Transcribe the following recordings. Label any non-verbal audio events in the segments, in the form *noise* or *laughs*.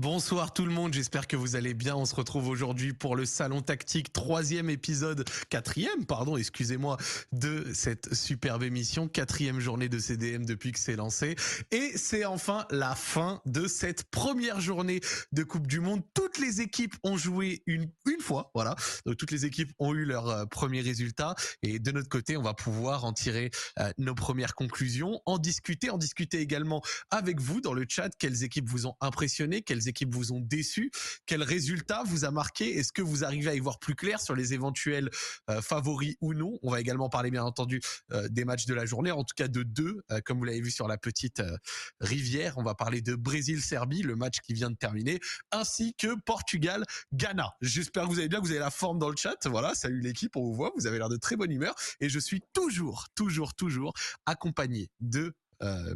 Bonsoir tout le monde, j'espère que vous allez bien. On se retrouve aujourd'hui pour le Salon Tactique, troisième épisode, quatrième, pardon, excusez-moi, de cette superbe émission, quatrième journée de CDM depuis que c'est lancé. Et c'est enfin la fin de cette première journée de Coupe du Monde. Toutes les équipes ont joué une, une fois, voilà. Donc toutes les équipes ont eu leur euh, premier résultat. Et de notre côté, on va pouvoir en tirer euh, nos premières conclusions, en discuter, en discuter également avec vous dans le chat, quelles équipes vous ont impressionné, quelles équipes vous ont déçu Quel résultat vous a marqué Est-ce que vous arrivez à y voir plus clair sur les éventuels euh, favoris ou non? On va également parler bien entendu euh, des matchs de la journée, en tout cas de deux, comme vous l'avez vu sur la petite rivière. On va parler de Brésil-Serbie, le match qui vient de terminer, ainsi que Portugal-Ghana. J'espère que vous allez bien, que vous avez la forme dans le chat. Voilà, salut l'équipe, on vous voit, vous avez l'air de très bonne humeur. Et je suis toujours, toujours, toujours accompagné de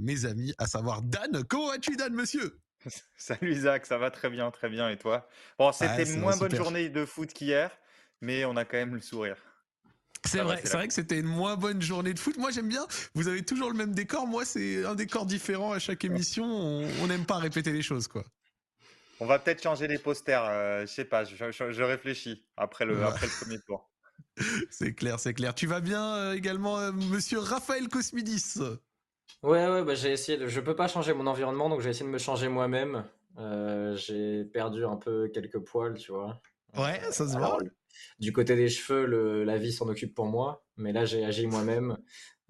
mes amis, à savoir Dan. Comment vas-tu, Dan, monsieur? *laughs* Salut Isaac, ça va très bien, très bien. Et toi? Bon, c'était une moins bonne journée de foot qu'hier, mais on a quand même le sourire. C'est vrai, c'est vrai que c'était une moins bonne journée de foot. Moi, j'aime bien. Vous avez toujours le même décor. Moi, c'est un décor différent à chaque émission. On n'aime pas répéter les choses, quoi. On va peut-être changer les posters. Euh, je sais pas. Je, réfléchis après le, après le *laughs* premier tour. c'est clair, c'est clair. Tu vas bien euh, également, euh, Monsieur Raphaël Cosmidis? Ouais, ouais, bah, j'ai essayé de je peux pas changer mon environnement, donc j'ai essayé de me changer moi-même. Euh, j'ai perdu un peu quelques poils, tu vois? Ouais, ça se voit. du côté des cheveux, le la vie s'en occupe pour moi, mais là, j'ai agi moi-même,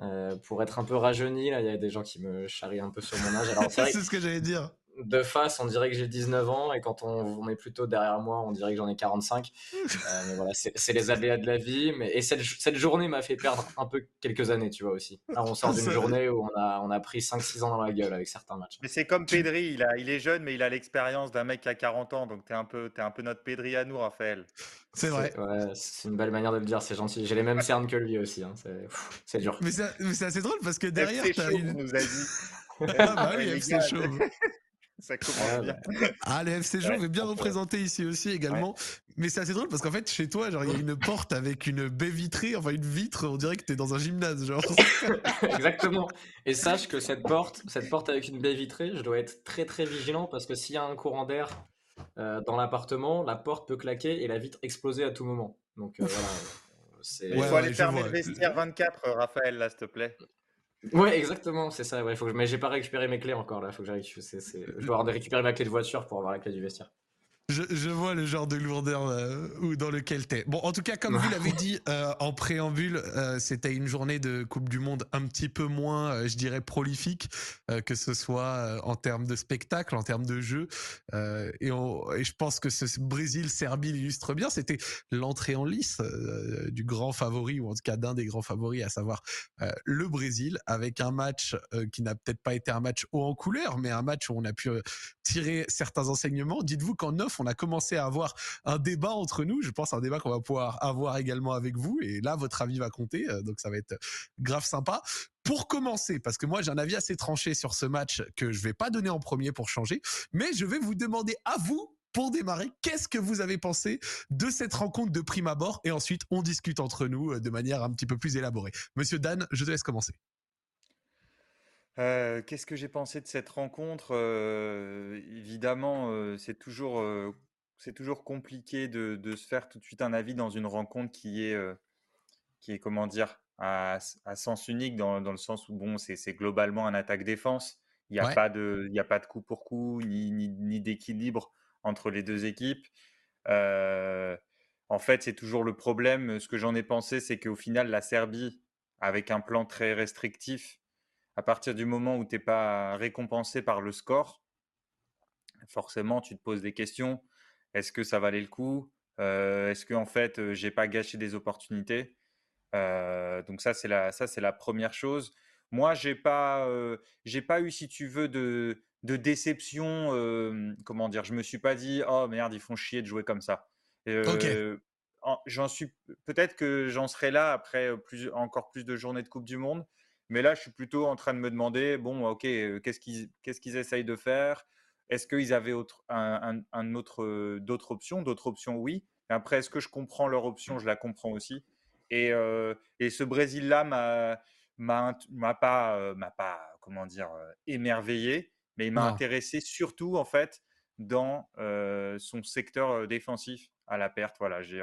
euh, pour être un peu rajeuni. Là, il y a des gens qui me charrient un peu sur mon âge. *laughs* C'est ce que j'allais dire de face, on dirait que j'ai 19 ans, et quand on, est plutôt derrière moi, on dirait que j'en ai 45. Euh, mais voilà, c'est les aléas de la vie. Mais, et cette, cette journée m'a fait perdre un peu quelques années, tu vois aussi. Là, on sort *laughs* d'une journée où on a, on a pris 5-6 ans dans la gueule avec certains matchs. Mais c'est comme Pedri, il, a, il est jeune, mais il a l'expérience d'un mec qui a 40 ans, donc t'es un, peu, es un peu notre Pedri à nous, Raphaël. C'est vrai. C'est une belle manière de le dire, c'est gentil. J'ai les mêmes cernes que lui aussi, hein. c'est dur. Mais c'est assez drôle parce que derrière, t'as une... nous a dit. *laughs* ah bah oui, c'est chaud. *laughs* *laughs* Ça commence bien. Ah, le FC est bien représenté ici aussi également. Mais c'est assez drôle parce qu'en fait, chez toi, genre, il y a une porte avec une baie vitrée, enfin une vitre, on dirait que t'es dans un gymnase, genre. *laughs* Exactement. Et sache que cette porte, cette porte avec une baie vitrée, je dois être très très vigilant parce que s'il y a un courant d'air euh, dans l'appartement, la porte peut claquer et la vitre exploser à tout moment. Donc euh, voilà. *laughs* Il faut aller fermer le vestiaire 24, Raphaël, là, s'il te plaît. Ouais, exactement, c'est ça. Ouais, faut que. Mais j'ai pas récupéré mes clés encore là. Faut que j'arrive. Je dois récupérer ma clé de voiture pour avoir la clé du vestiaire. Je, vois le genre de lourdeur euh, dans lequel t'es. Bon, en tout cas, comme vous l'avez dit euh, en préambule, euh, c'était une journée de Coupe du Monde un petit peu moins, je dirais, prolifique, que ce soit en termes de spectacle, en termes de jeu. Et, et, je pense que ce Brésil-Serbie l'illustre bien. C'était l'entrée en lice du grand favori, ou en tout cas d'un des grands favoris, à savoir le Brésil, avec un match qui n'a peut-être pas été un match haut en couleur, mais un match où on a pu tirer certains enseignements. Dites-vous qu'en on a commencé à avoir un débat entre nous. Je pense un débat qu'on va pouvoir avoir également avec vous. Et là, votre avis va compter. Euh, donc, ça va être grave sympa. Pour commencer, parce que moi j'ai un avis assez tranché sur ce match que je vais pas donner en premier pour changer, mais je vais vous demander à vous pour démarrer, qu'est-ce que vous avez pensé de cette rencontre de prime abord? Et ensuite, on discute entre nous euh, de manière un petit peu plus élaborée. Monsieur Dan, je te laisse commencer. Euh, qu'est-ce que j'ai pensé de cette rencontre? Euh, évidemment, euh, c'est toujours, c'est toujours compliqué de de se faire tout de suite un avis dans une rencontre qui est, qui est comment dire? À à sens unique dans dans le sens où bon, c'est c'est globalement un attaque-défense. Il y a pas de il y a pas de coup pour coup, ni ni ni d'équilibre entre les deux équipes. en fait, c'est toujours le problème, ce que j'en ai pensé, c'est qu'au final, la Serbie, avec un plan très restrictif à partir du moment où tu n'es pas récompensé par le score, forcément, tu te poses des questions. Est-ce que ça valait le coup? Euh, Est-ce que en fait, euh, j'ai pas gâché des opportunités? Euh, Donc ça, c'est la, ça, c'est la première chose. Moi, j'ai pas, j'ai pas eu, si tu veux, de, de déception. comment dire? Je me suis pas dit, oh merde, ils font chier de jouer comme ça. J'en suis peut-être que j'en serai là après plus, encore plus de journées de Coupe du Monde. Mais là, je suis plutôt en train de me demander, bon, ok, qu'est-ce qu'ils qu'est-ce qu'ils essayent de faire? Est-ce qu'ils avaient autre, un, un, autre, d'autres options? D'autres options, oui. Après, est-ce que je comprends leur option? Je la comprends aussi. Et, et ce Brésil-là m'a m'a pas m'a pas comment dire émerveillé, mais il m'a intéressé surtout en fait dans son secteur défensif à la perte. Voilà, j'ai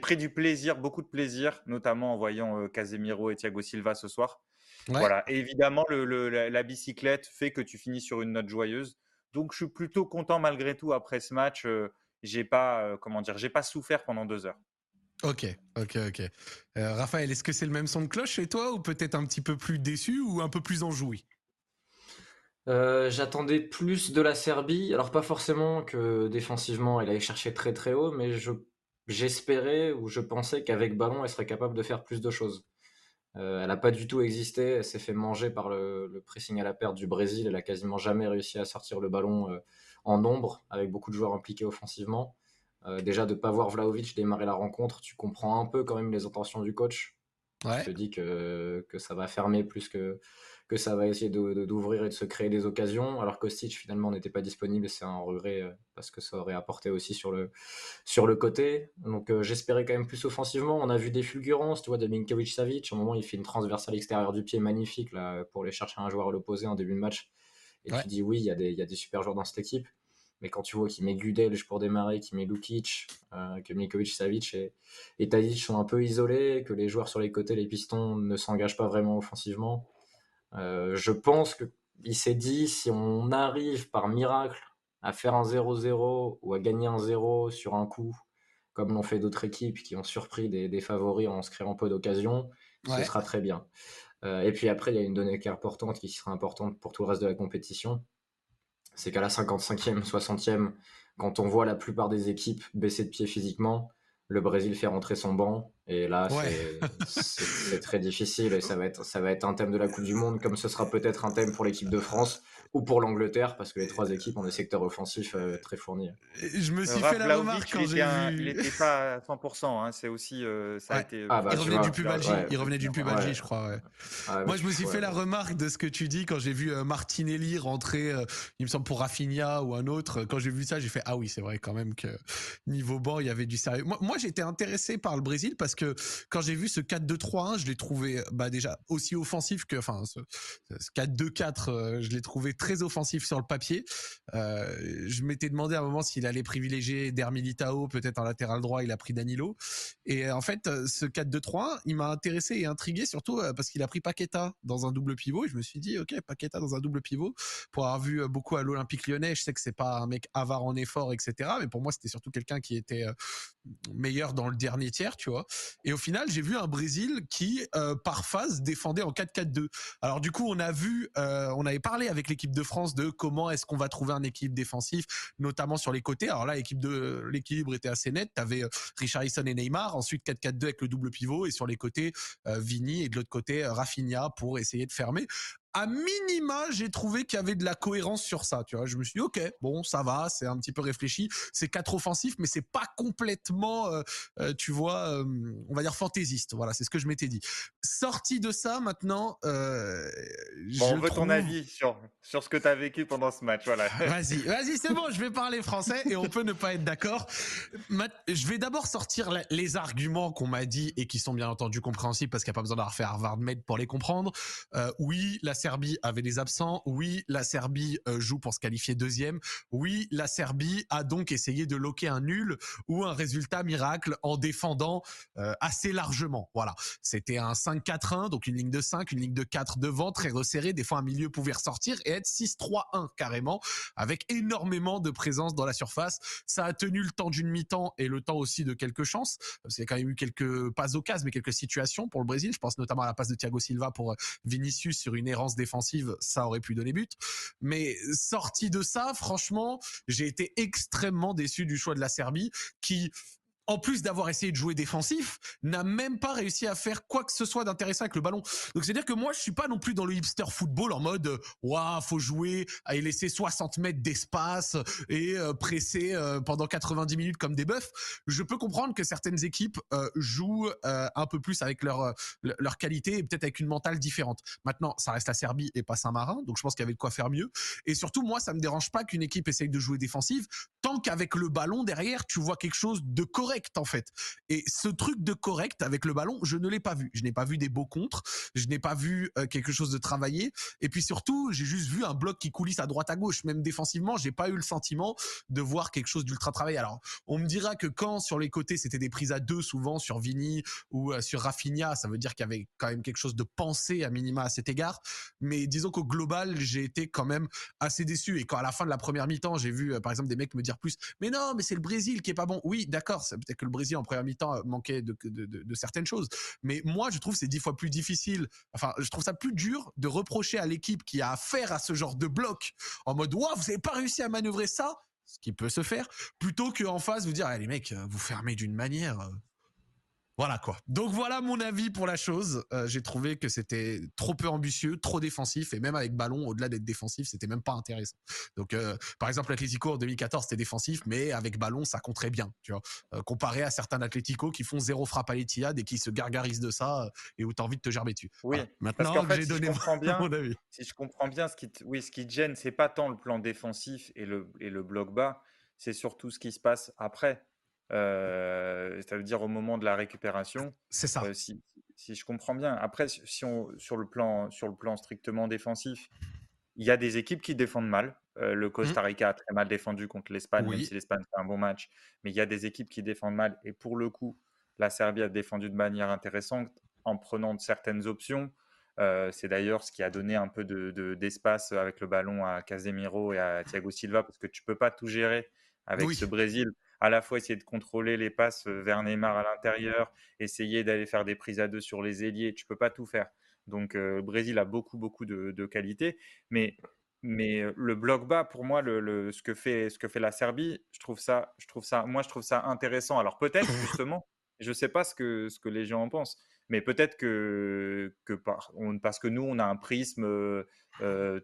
pris du plaisir, beaucoup de plaisir, notamment en voyant Casemiro et Thiago Silva ce soir. Voilà, évidemment, le, la, bicyclette fait que tu finis sur une note joyeuse. Donc, je suis plutôt content malgré tout après ce match. j'ai pas, comment dire, j'ai pas souffert pendant deux heures. Ok, ok, ok. Raphaël, est-ce que c'est le même son de cloche chez toi ou peut-être un petit peu plus déçu ou un peu plus enjoui? Euh, j'attendais plus de la Serbie. Alors pas forcément que défensivement elle allait chercher très très haut, mais je j'espérais ou je pensais qu'avec ballon elle serait capable de faire plus de choses. Euh, elle n'a pas du tout existé. Elle s'est fait manger par le, pressing à la perte du Brésil. Elle a quasiment jamais réussi à sortir le ballon euh, en nombre avec beaucoup de joueurs impliqués offensivement. déjà de pas voir Vlaovic démarrer la rencontre, tu comprends un peu quand même les intentions du coach. Ouais. Tu te dis que, que ça va fermer plus que que ça va essayer d'ouvrir et de se créer des occasions. Alors Kostic finalement n'était pas disponible, c'est un regret euh, parce que ça aurait apporté aussi sur le, sur le côté. Donc euh, j'espérais quand même plus offensivement. On a vu des fulgurances, tu vois, de Minkovic Savic. Au moment, il fait une transversale extérieure du pied magnifique là, pour aller chercher un joueur à l'opposé en début de match. Et tu dis oui, il y, a des, y a des super joueurs dans cette équipe. Mais quand tu vois qu'il met Gudelj pour démarrer, qu'il met Lukic, euh, que Minkovic Savic et, et Tadic sont un peu isolés, que les joueurs sur les côtés, les pistons, ne s'engagent pas vraiment offensivement, je pense qu'il s'est dit si on arrive par miracle à faire un 0-0 ou à gagner un 0 sur un coup, comme l'ont fait d'autres équipes qui ont surpris des, favoris en se créant peu d'occasions, ce sera très bien. Euh, et puis après, il y a une donnée qui est importante, qui sera importante pour tout le reste de la compétition. C'est qu'à la 55e, 60e, quand on voit la plupart des équipes baisser de pied physiquement, le Brésil fait rentrer son banc et là, c'est très difficile et ça va, être, ça va être un thème de la Coupe du Monde, comme ce sera peut-être un thème pour l'équipe de France ou pour l'Angleterre, parce que les trois équipes ont des secteurs offensifs euh, très fournis. Je me suis fait la remarque quand j'ai vu. Il n'était pas à 100%, hein, c'est aussi. Euh, ça a été, ah, bah, il, revenait du pubalgie, il revenait du pubalgie, je crois. Moi, je me suis fait la remarque de ce que tu dis quand j'ai vu euh, Martinelli rentrer, il me semble, pour Rafinha ou un autre. Quand j'ai vu ça, j'ai fait Ah oui, c'est vrai quand même que niveau banc, il y avait du sérieux. Moi, moi j'étais intéressé par le Brésil parce que quand j'ai vu ce 4-2-3-1, je l'ai trouvé bah, déjà aussi offensif que. Enfin, ce, ce 4-2-4, je l'ai trouvé très très offensif sur le papier. Euh, je m'étais demandé à un moment s'il allait privilégier Der Militao, peut-être en latéral droit, il a pris Danilo. Et en fait, ce 4-2-3, il m'a intéressé et intrigué surtout euh, parce qu'il a pris Paqueta dans un double pivot. Et je me suis dit, ok, Paqueta dans un double pivot. Pour avoir vu beaucoup à l'Olympique Lyonnais, je sais que c'est pas un mec avare en effort, etc. Mais pour moi, c'était surtout quelqu'un qui était euh, meilleur dans le dernier tiers, tu vois. Et au final, j'ai vu un Brésil qui, par phase, défendait en 4-4-2. Alors du coup, on a vu, on avait parlé avec l'équipe de France de comment est-ce qu'on va trouver un équilibre défensif, notamment sur les côtés. Alors là, de l'équilibre était assez net. Tu avais euh, Richarlison et Neymar, ensuite 4-4-2 avec le double pivot et sur les côtés euh, Vini et de l'autre côté Rafinha pour essayer de fermer à minima, j'ai trouvé qu'il y avait de la cohérence sur ça. Tu vois, je me suis dit, ok, bon, ça va, c'est un petit peu réfléchi. C'est quatre offensifs, mais c'est pas complètement, euh, euh, tu vois, euh, on va dire fantaisiste. Voilà, c'est ce que je m'étais dit. Sorti de ça, maintenant, bon, on veut ton avis sur sur ce que tu as vécu pendant ce match. Voilà. *laughs* Vas-y, vas-y, c'est bon, je vais parler français et on peut ne pas être d'accord. Je vais d'abord sortir les arguments qu'on m'a dit et qui sont bien entendu compréhensibles parce qu'il n'y a pas besoin d'avoir fait Harvard Med pour les comprendre. oui, la Serbie avait des absents. Oui, la Serbie euh, joue pour se qualifier deuxième. Oui, la Serbie a donc essayé de loquer un nul ou un résultat miracle en défendant euh, assez largement. Voilà, c'était un 5-4-1, donc une ligne de 5, une ligne de 4 devant, très resserrée. Des fois, un milieu pouvait ressortir et être 6-3-1 carrément, avec énormément de présence dans la surface. Ça a tenu le temps d'une mi-temps et le temps aussi de quelques chances. Il y a quand même eu quelques pas occasions, mais quelques situations pour le Brésil. Je pense notamment à la passe de Thiago Silva pour euh, Vinicius sur une errance défensive, ça aurait pu donner but. Mais sorti de ça, franchement, j'ai été extrêmement déçu du choix de la Serbie qui en plus d'avoir essayé de jouer défensif, n'a même pas réussi à faire quoi que ce soit d'intéressant avec le ballon. Donc c'est-à-dire que moi, je suis pas non plus dans le hipster football en mode waouh, faut jouer y laisser 60 mètres d'espace et euh, presser euh, pendant 90 minutes comme des bœufs. Je peux comprendre que certaines équipes euh, jouent un peu plus avec leur leur qualité et peut-être avec une mentale différente. Maintenant, ça reste la Serbie et pas Saint-Marin, donc je pense qu'il y avait de quoi faire mieux. Et surtout, moi, ça me dérange pas qu'une équipe essaye de jouer défensive tant qu'avec le ballon derrière, tu vois quelque chose de correct en fait. Et ce truc de correct avec le ballon, je ne l'ai pas vu. Je n'ai pas vu des beaux contres, je n'ai pas vu euh, quelque chose de travaillé. Et puis surtout, j'ai juste vu un bloc qui coulisse à droite à gauche. Même défensivement, j'ai pas eu le sentiment de voir quelque chose d'ultra travaillé. Alors, on me dira que quand sur les côtés c'était des prises à deux, souvent sur Vini ou euh, sur Rafinha, ça veut dire qu'il y avait quand même quelque chose de pensé à minima à cet égard. Mais disons qu'au global, j'ai été quand même assez déçu. Et quand à la fin de la première mi-temps, j'ai vu euh, par exemple des mecs me dire plus, mais non, mais c'est le Brésil qui est pas bon. Oui, d'accord, peut-être que le Brésil en première mi-temps manquait de, de, certaines choses. Mais moi, je trouve c'est dix fois plus difficile. Enfin, je trouve ça plus dur de reprocher à l'équipe qui a affaire à ce genre de bloc en mode, waouh, vous avez pas réussi à manœuvrer ça, ce qui peut se faire, plutôt qu'en face vous dire, eh, les mecs, vous fermez d'une manière. Voilà quoi. Donc voilà mon avis pour la chose. Euh, j'ai trouvé que c'était trop peu ambitieux, trop défensif et même avec ballon, au-delà d'être défensif, c'était même pas intéressant. Donc euh, par exemple l'Atlético en 2014 c'était défensif, mais avec ballon ça compterait bien, tu vois. Euh, comparé à certains Atlético qui font zéro frappe à l'étiade et qui se gargarisent de ça et où t'as envie de te gerber dessus. Oui. Maintenant j'ai donné *laughs* mon avis. Si je comprends bien, ce qui, oui, ce qui te gêne, c'est pas tant le plan défensif et le et le bloc bas, c'est surtout ce qui se passe après. Euh, c'est-à-dire au moment de la récupération. C'est ça. Euh, si, je comprends bien. Après, si on, sur, le plan, sur le plan strictement défensif, il y a des équipes qui défendent mal. Euh, le Costa mmh. Rica a très mal défendu contre l'Espagne, même si l'Espagne fait un bon match. Mais il y a des équipes qui défendent mal. Et pour le coup, la Serbie a défendu de manière intéressante en prenant certaines options. c'est d'ailleurs ce qui a donné un peu d'espace de, avec le ballon à Casemiro et à Thiago Silva, parce que tu peux pas tout gérer avec ce Brésil à la fois essayer de contrôler les passes vers Neymar à l'intérieur, essayer d'aller faire des prises à deux sur les ailiers. Tu peux pas tout faire. Donc le Brésil a beaucoup beaucoup de, de qualité, mais mais le bloc bas pour moi le, ce que fait ce que fait la Serbie, je trouve ça je trouve ça moi je trouve ça intéressant. Alors peut-être justement, je sais pas ce que ce que les gens en pensent, mais peut-être que, que par, on, parce que nous, on a un prisme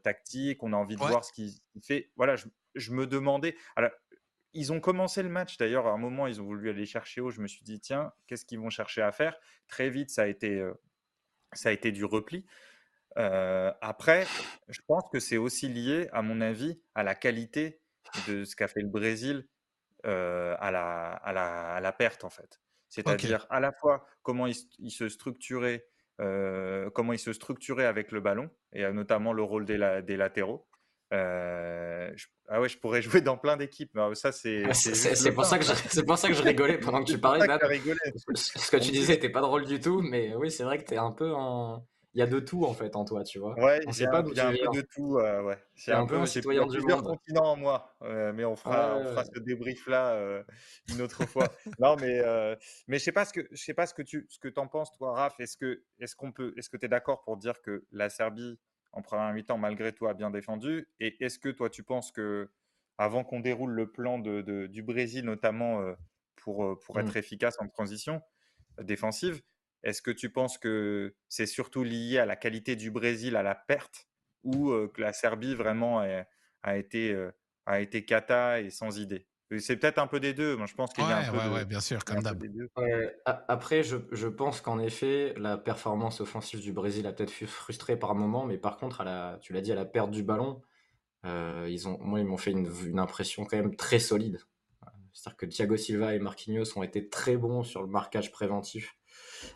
tactique, on a envie de voir ce qu'il fait. Voilà, je, je, me demandais. Alors, ils ont commencé le match, d'ailleurs, à un moment, ils ont voulu aller chercher haut. Je me suis dit, tiens, qu'est-ce qu'ils vont chercher à faire? Très vite, ça a été, euh, ça a été du repli. Euh, après, je pense que c'est aussi lié, à mon avis, à la qualité de ce qu'a fait le Brésil euh, à, la, à, la, perte, en fait. C'est-à-dire à la fois comment il, se structurait, comment il se structurait avec le ballon, et notamment le rôle des, des latéraux. Euh, ah ouais, je pourrais *laughs* jouer dans plein d'équipes. Ça, c'est. Ah, c'est pour ça que je, c'est pour ça que je rigolais pendant que tu parlais. Ce que tu disais n'était pas drôle du tout, mais oui, c'est vrai que tu es un peu en. Il y a de tout en fait en toi, tu vois. Ouais, il y a un peu de tout. Euh, ouais. C'est un, peu un citoyen du monde. continents en moi, euh, mais on fera, on fera ce débrief là une autre fois. non, mais mais je sais pas ce que je sais pas ce que tu ce que en penses toi, Raph. Est-ce que est-ce qu'on peut est-ce que tu es d'accord pour dire que la Serbie en première mi-temps, malgré toi, a bien défendu. Et est-ce que toi, tu penses que, avant qu'on déroule le plan de, du Brésil, notamment euh, pour, euh, pour être mmh. efficace en transition euh, défensive, est-ce que tu penses que c'est surtout lié à la qualité du Brésil, à la perte, ou que la Serbie vraiment a, été, a été cata et sans idée? C'est peut-être un peu des deux. Moi, je pense qu'il y a un peu ouais, bien sûr, comme d'hab. après, je, je, pense qu'en effet, la performance offensive du Brésil a peut-être frustré par moment, mais par contre, à la, tu l'as dit, à la perte du ballon, euh, ils ont, moi, ils m'ont fait une, une, impression quand même très solide. C'est-à-dire que Thiago Silva et Marquinhos ont été très bons sur le marquage préventif.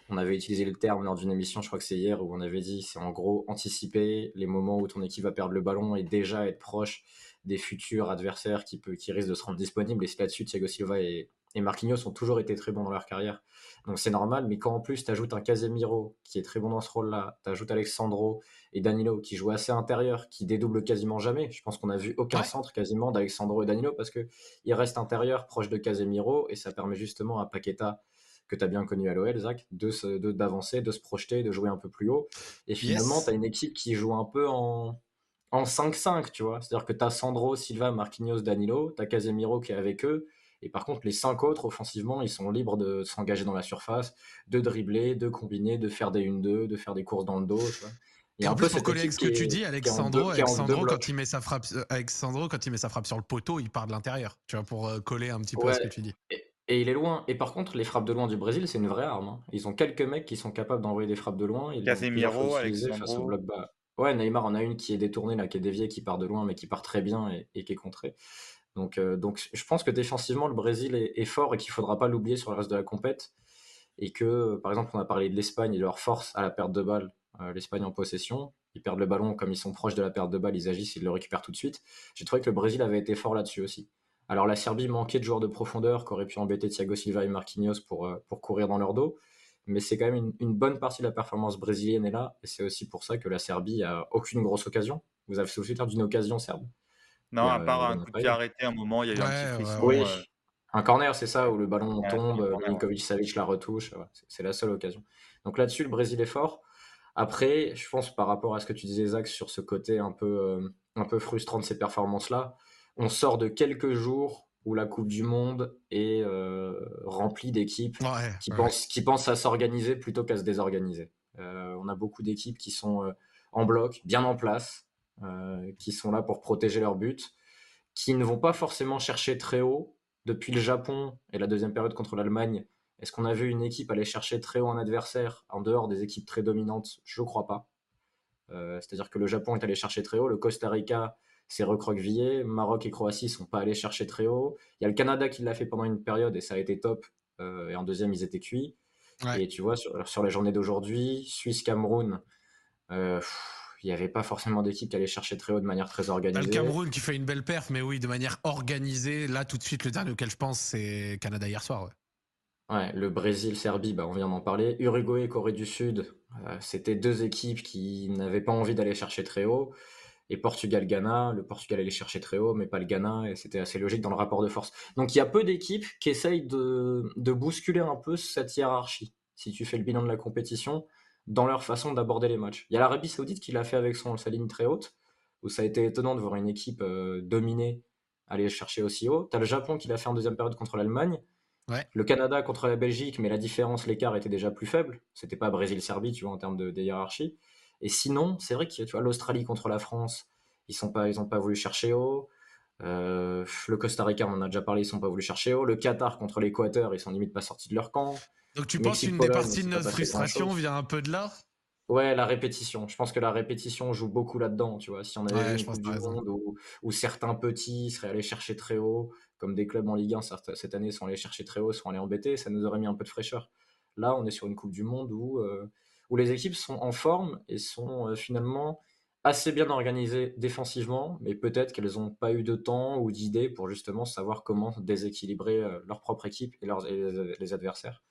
On avait utilisé le terme lors d'une émission, je crois que c'est hier, où on avait dit c'est en gros anticiper les moments où ton équipe va perdre le ballon et déjà être proche des futurs adversaires qui, peut, qui risquent de se rendre disponibles. Et c'est là-dessus, Thiago Silva et, et Marquinhos ont toujours été très bons dans leur carrière. Donc c'est normal, mais quand en plus tu ajoutes un Casemiro qui est très bon dans ce rôle-là, tu ajoutes Alexandro et Danilo qui jouent assez intérieur, qui dédoublent quasiment jamais. Je pense qu'on a vu aucun centre quasiment d'Alexandro et Danilo parce que il reste intérieur proche de Casemiro et ça permet justement à Paqueta que tu as bien connu à l'OL, Zach, de d'avancer, de, se projeter, de jouer un peu plus haut. Et finalement, tu as une équipe qui joue un peu en, en 5-5, tu vois. C'est-à-dire que tu as Sandro, Silva, Marquinhos, Danilo, tu as Casemiro qui est avec eux. Et par contre, les cinq autres, offensivement, ils sont libres de s'engager dans la surface, de dribbler, de combiner, de faire des 1-2, de faire des courses dans le dos. Et en plus, pour coller avec ce que tu dis, Alexandro, Alexandro quand il met sa frappe, euh, Alexandro, quand il met sa frappe sur le poteau, il part de l'intérieur. Tu vois, pour euh, coller un petit peu à ce que tu dis. Et, il est loin. Et par contre, les frappes de loin du Brésil, c'est une vraie arme. Hein. Ils ont quelques mecs qui sont capables d'envoyer des frappes de loin. Casemiro, Alexandro. bloc bas. Ouais, Neymar en a une qui est détournée, là, qui est déviée, qui part de loin, mais qui part très bien et, qui est contrée. Donc, donc je pense que défensivement, le Brésil est, fort et qu'il ne faudra pas l'oublier sur le reste de la compète. Et que, par exemple, on a parlé de l'Espagne et de leur force à la perte de balle. L'Espagne en possession, ils perdent le ballon comme ils sont proches de la perte de balle, ils agissent, ils le récupèrent tout de suite. J'ai trouvé que le Brésil avait été fort là-dessus aussi. Alors la Serbie manquait de joueurs de profondeur qui auraient pu embêter Thiago Silva et Marquinhos pour, pour courir dans leur dos mais c'est quand même une, bonne partie de la performance brésilienne est là, et c'est aussi pour ça que la Serbie a aucune grosse occasion. Vous avez souffert d'une occasion serbe Non, à part un coup de pied arrêté, un moment, il y a eu un petit frisson. Oui, euh. un corner, c'est ça, où le ballon tombe, Milinkovic Savic la retouche, c'est la seule occasion. Donc là-dessus, le Brésil est fort. Après, je pense par rapport à ce que tu disais, Zach, sur ce côté un peu, euh, un peu frustrant de ces performances-là, on sort de quelques jours où la Coupe du Monde est euh, remplie d'équipes qui, Pensent, qui pensent à s'organiser plutôt qu'à se désorganiser. Euh, on a beaucoup d'équipes qui sont euh, en bloc, bien en place, qui sont là pour protéger leur but, qui ne vont pas forcément chercher très haut. Depuis le Japon et la deuxième période contre l'Allemagne, est-ce qu'on a vu une équipe aller chercher très haut un adversaire en dehors des équipes très dominantes? Je ne crois pas. C'est-à-dire que le Japon est allé chercher très haut, le Costa Rica c'est recroquevillé. Maroc et Croatie sont pas allés chercher très haut. Il y a le Canada qui l'a fait pendant une période et ça a été top. Euh, et en deuxième, ils étaient cuits. Et tu vois, sur, sur la journée d'aujourd'hui, Suisse-Cameroun, euh, il n'y avait pas forcément d'équipe qui allait chercher très haut de manière très organisée. Le Cameroun qui fait une belle perf, mais oui, de manière organisée. Là, tout de suite, le dernier auquel je pense, c'est Canada hier soir. Ouais. le Brésil, Serbie, bah, on vient d'en parler. Uruguay, Corée du Sud, euh, c'était deux équipes qui n'avaient pas envie d'aller chercher très haut et Portugal-Ghana. Le Portugal allait chercher très haut, mais pas le Ghana, et c'était assez logique dans le rapport de force. Donc il y a peu d'équipes qui essayent de, bousculer un peu cette hiérarchie, si tu fais le bilan de la compétition, dans leur façon d'aborder les matchs. Il y a l'Arabie Saoudite qui l'a fait avec son, sa ligne très haute, où ça a été étonnant de voir une équipe euh, dominée aller chercher aussi haut. Tu as le Japon qui l'a fait en deuxième période contre l'Allemagne. Le Canada contre la Belgique, mais la différence, l'écart était déjà plus faible. C'était pas Brésil-Serbie, tu vois, en termes de, de hiérarchie. Et sinon, c'est vrai que tu vois l'Australie contre la France, ils sont pas, ils ont pas voulu chercher haut. Euh, le Costa Rica, on en a déjà parlé, ils sont pas voulu chercher haut. Le Qatar contre l'Équateur, ils sont limite pas sortis de leur camp. Donc tu penses qu'une des parties de notre frustration vient un peu de là? Ouais, la répétition. Je pense que la répétition joue beaucoup là-dedans. Tu vois, si on avait une Coupe du Monde où, certains petits seraient allés chercher très haut, comme des clubs en Ligue 1 cette année sont allés chercher très haut, sont allés embêter, ça nous aurait mis un peu de fraîcheur. Là, on est sur une Coupe du Monde où euh, où les équipes sont en forme et sont euh, finalement assez bien organisées défensivement, mais peut-être qu'elles n'ont pas eu de temps ou d'idées pour justement savoir comment déséquilibrer euh, leur propre équipe et, leurs, les, adversaires.